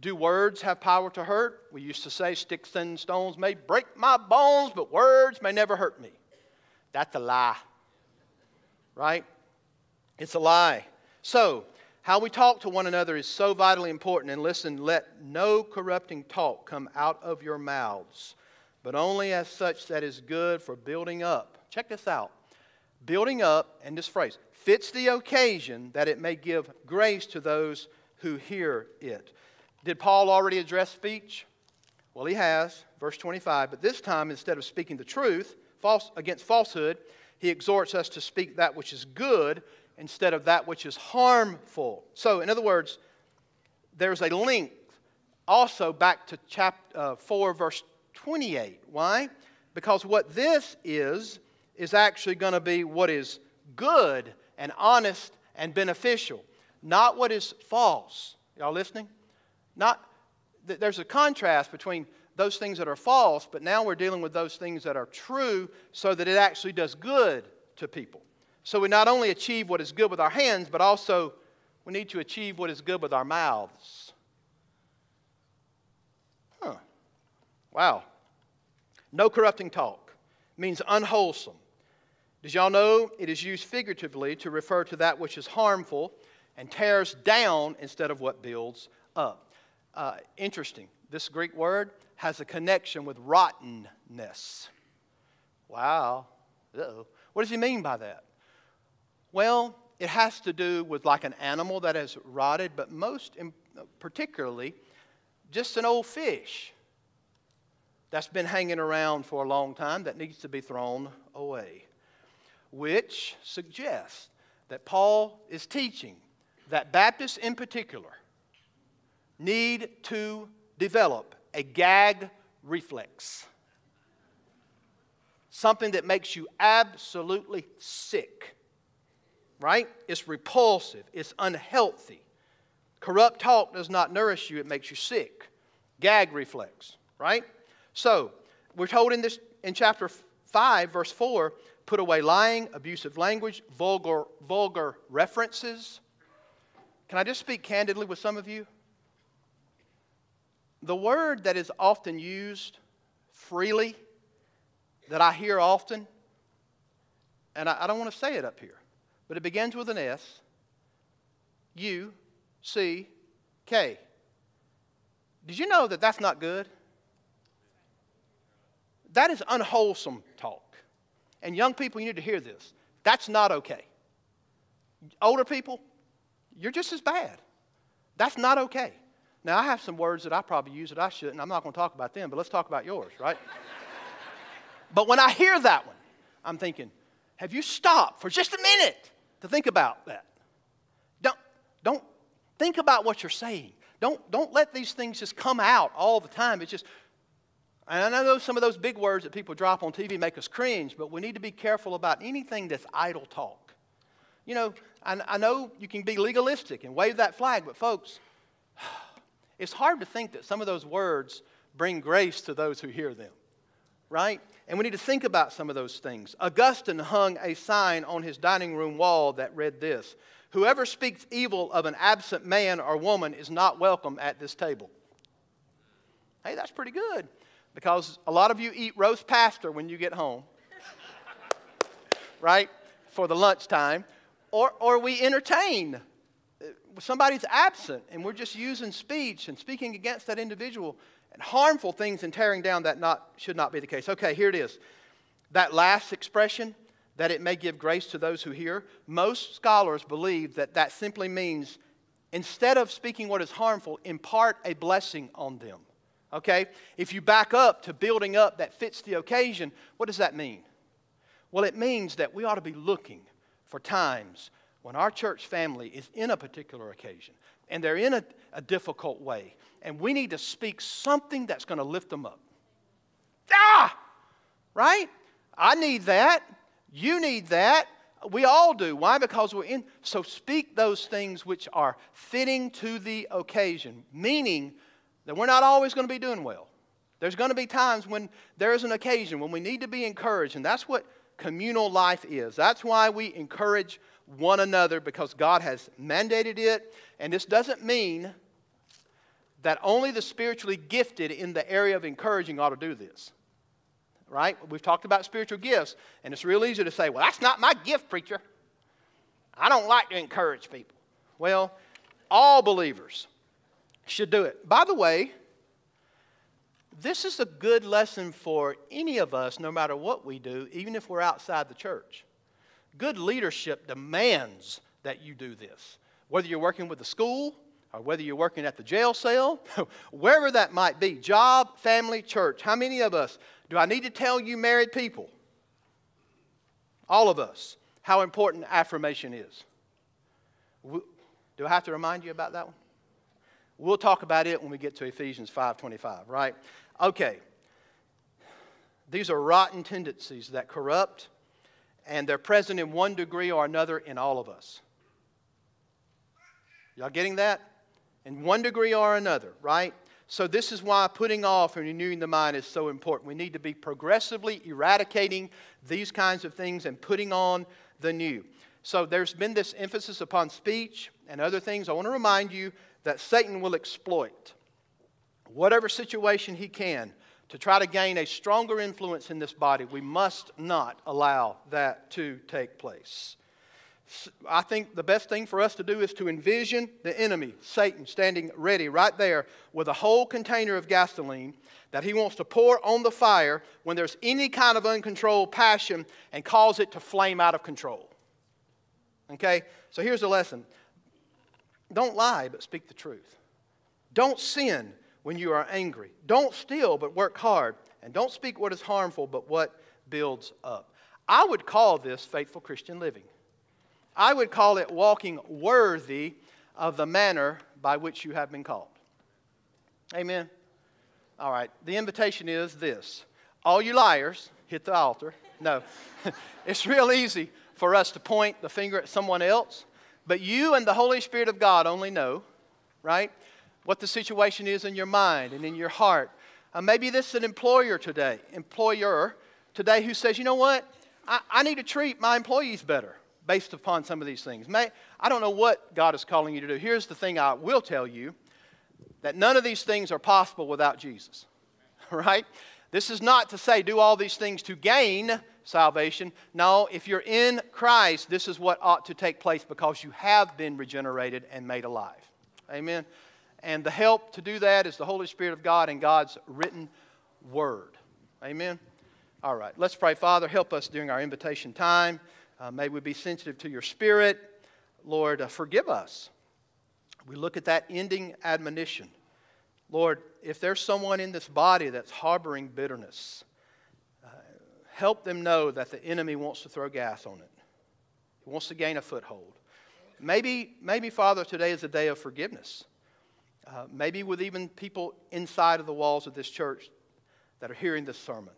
C: Do words have power to hurt? We used to say, Sticks and stones may break my bones, but words may never hurt me. That's a lie. Right? It's a lie. So, how we talk to one another is so vitally important. And listen, let no corrupting talk come out of your mouths, but only as such that is good for building up. Check this out. Building up, and this phrase, fits the occasion that it may give grace to those who hear it. Did Paul already address speech? Well, he has, verse 25, but this time instead of speaking the truth false, against falsehood, he exhorts us to speak that which is good instead of that which is harmful. So, in other words, there's a link also back to chapter uh, 4, verse 28. Why? Because what this is, is actually going to be what is good and honest and beneficial, not what is false. Y'all listening? Not, there's a contrast between those things that are false, but now we're dealing with those things that are true so that it actually does good to people. So we not only achieve what is good with our hands, but also we need to achieve what is good with our mouths. Huh. Wow. No corrupting talk means unwholesome. Does y'all know it is used figuratively to refer to that which is harmful and tears down instead of what builds up? Uh, interesting. This Greek word has a connection with rottenness. Wow. Uh-oh. What does he mean by that? Well, it has to do with like an animal that has rotted, but most particularly, just an old fish that's been hanging around for a long time that needs to be thrown away. Which suggests that Paul is teaching that Baptists in particular need to develop a gag reflex. Something that makes you absolutely sick, right? It's repulsive, it's unhealthy. Corrupt talk does not nourish you, it makes you sick. Gag reflex, right? So, we're told in this in chapter 5 verse 4, put away lying, abusive language, vulgar vulgar references. Can I just speak candidly with some of you? The word that is often used freely, that I hear often, and I, I don't want to say it up here, but it begins with an S U C K. Did you know that that's not good? That is unwholesome talk. And young people, you need to hear this. That's not okay. Older people, you're just as bad. That's not okay. Now, I have some words that I probably use that I shouldn't. I'm not going to talk about them, but let's talk about yours, right? but when I hear that one, I'm thinking, have you stopped for just a minute to think about that? Don't, don't think about what you're saying. Don't, don't let these things just come out all the time. It's just, and I know some of those big words that people drop on TV make us cringe, but we need to be careful about anything that's idle talk. You know, I, I know you can be legalistic and wave that flag, but folks, it's hard to think that some of those words bring grace to those who hear them, right? And we need to think about some of those things. Augustine hung a sign on his dining room wall that read this Whoever speaks evil of an absent man or woman is not welcome at this table. Hey, that's pretty good because a lot of you eat roast pasta when you get home, right? For the lunchtime. Or, or we entertain somebody's absent and we're just using speech and speaking against that individual and harmful things and tearing down that not, should not be the case. Okay, here it is. That last expression, that it may give grace to those who hear, most scholars believe that that simply means instead of speaking what is harmful, impart a blessing on them. Okay? If you back up to building up that fits the occasion, what does that mean? Well, it means that we ought to be looking for times when our church family is in a particular occasion and they're in a, a difficult way, and we need to speak something that's going to lift them up. Ah! Right? I need that. You need that. We all do. Why? Because we're in. So speak those things which are fitting to the occasion, meaning that we're not always going to be doing well. There's going to be times when there is an occasion when we need to be encouraged, and that's what communal life is. That's why we encourage one another because God has mandated it. And this doesn't mean that only the spiritually gifted in the area of encouraging ought to do this. Right? We've talked about spiritual gifts, and it's real easy to say, well, that's not my gift, preacher. I don't like to encourage people. Well, all believers should do it. By the way, this is a good lesson for any of us, no matter what we do, even if we're outside the church. Good leadership demands that you do this. Whether you're working with the school, or whether you're working at the jail cell, wherever that might be job, family, church. How many of us do I need to tell you, married people? All of us, how important affirmation is. Do I have to remind you about that one? We'll talk about it when we get to Ephesians 5:25, right? Okay. These are rotten tendencies that corrupt, and they're present in one degree or another in all of us. Y'all getting that? In one degree or another, right? So, this is why putting off and renewing the mind is so important. We need to be progressively eradicating these kinds of things and putting on the new. So, there's been this emphasis upon speech and other things. I want to remind you that Satan will exploit whatever situation he can to try to gain a stronger influence in this body. We must not allow that to take place. I think the best thing for us to do is to envision the enemy, Satan, standing ready right there with a whole container of gasoline that he wants to pour on the fire when there's any kind of uncontrolled passion and cause it to flame out of control. Okay? So here's the lesson don't lie, but speak the truth. Don't sin when you are angry. Don't steal, but work hard. And don't speak what is harmful, but what builds up. I would call this faithful Christian living. I would call it walking worthy of the manner by which you have been called. Amen. All right, the invitation is this all you liars, hit the altar. No, it's real easy for us to point the finger at someone else, but you and the Holy Spirit of God only know, right, what the situation is in your mind and in your heart. Uh, maybe this is an employer today, employer today who says, you know what, I, I need to treat my employees better based upon some of these things. May, I don't know what God is calling you to do. Here's the thing I will tell you that none of these things are possible without Jesus, right? This is not to say do all these things to gain salvation. No, if you're in Christ, this is what ought to take place because you have been regenerated and made alive. Amen. And the help to do that is the Holy Spirit of God and God's written word. Amen. All right, let's pray. Father, help us during our invitation time. Uh, may we be sensitive to your spirit. Lord, uh, forgive us. We look at that ending admonition. Lord, if there's someone in this body that's harboring bitterness, uh, help them know that the enemy wants to throw gas on it. He wants to gain a foothold. Maybe, maybe Father, today is a day of forgiveness. Uh, maybe with even people inside of the walls of this church that are hearing this sermon.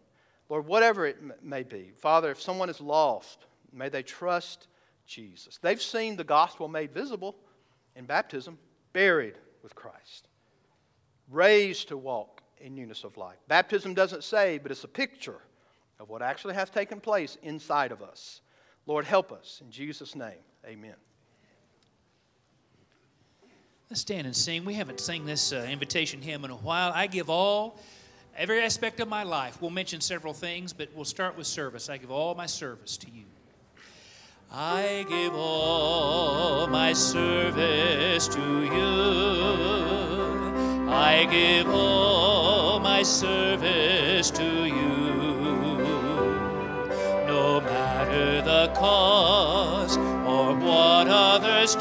C: Lord, whatever it may be. Father, if someone is lost, May they trust Jesus. They've seen the gospel made visible in baptism, buried with Christ, raised to walk in newness of life. Baptism doesn't save, but it's a picture of what actually has taken place inside of us. Lord, help us. In Jesus' name, amen.
A: Let's stand and sing. We haven't sung this uh, invitation hymn in a while. I give all, every aspect of my life. We'll mention several things, but we'll start with service. I give all my service to you. I give all my service to you. I give all my service to you. No matter the cause or what others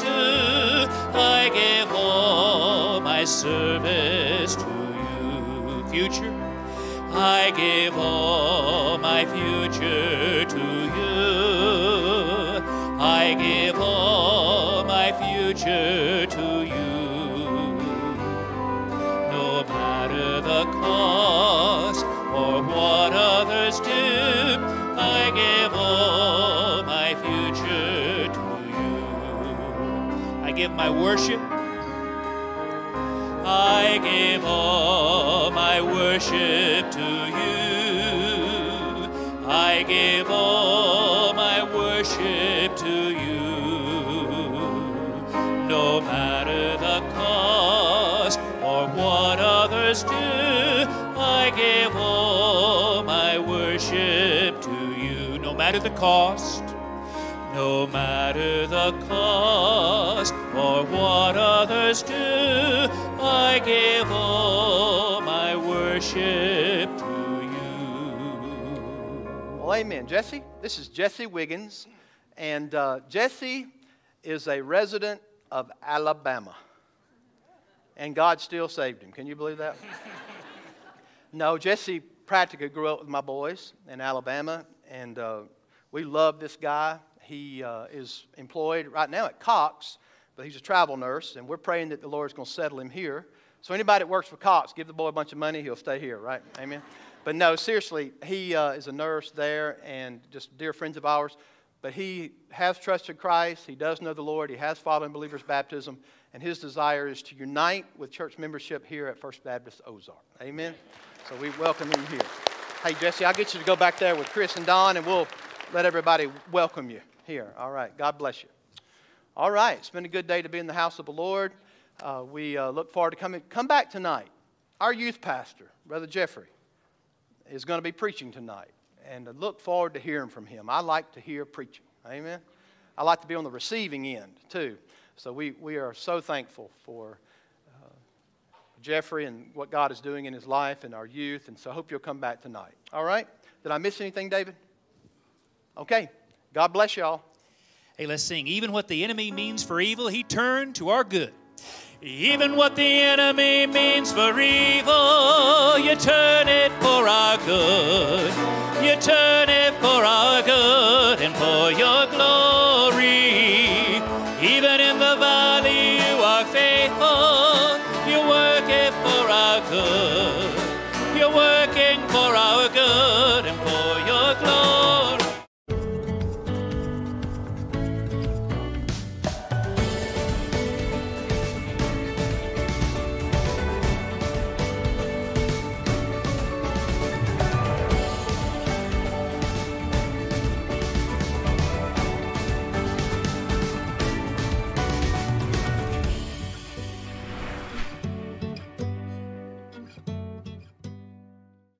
A: service to you. Future, I give all my future to you. I give all my future to you. No matter the cost or what others do, I give all my future to you. I give my worship. I give all my worship to you. I give all my worship to you. No matter the cost or what others do, I give all my worship to you. No matter the cost, no matter the cost or what others do, I give all my worship to you.
C: Well, amen. Jesse, this is Jesse Wiggins, and uh, Jesse is a resident of Alabama. And God still saved him. Can you believe that? no, Jesse practically grew up with my boys in Alabama, and uh, we love this guy. He uh, is employed right now at Cox, but he's a travel nurse, and we're praying that the Lord's going to settle him here. So anybody that works for Cox, give the boy a bunch of money, he'll stay here, right? Amen. But no, seriously, he uh, is a nurse there, and just dear friends of ours. But he has trusted Christ. He does know the Lord. He has followed in believers' baptism, and his desire is to unite with church membership here at First Baptist Ozark. Amen. So we welcome him here. Hey Jesse, I'll get you to go back there with Chris and Don, and we'll let everybody welcome you here. All right. God bless you. All right. It's been a good day to be in the house of the Lord. Uh, we uh, look forward to coming. Come back tonight. Our youth pastor, Brother Jeffrey, is going to be preaching tonight. And I look forward to hearing from him. I like to hear preaching. Amen. I like to be on the receiving end, too. So we, we are so thankful for uh, Jeffrey and what God is doing in his life and our youth. And so I hope you'll come back tonight. All right? Did I miss anything, David? Okay. God bless y'all.
A: Hey, let's sing. Even what the enemy means for evil, he turned to our good. Even what the enemy means for evil, you turn it for our good. You turn it for our good and for your glory.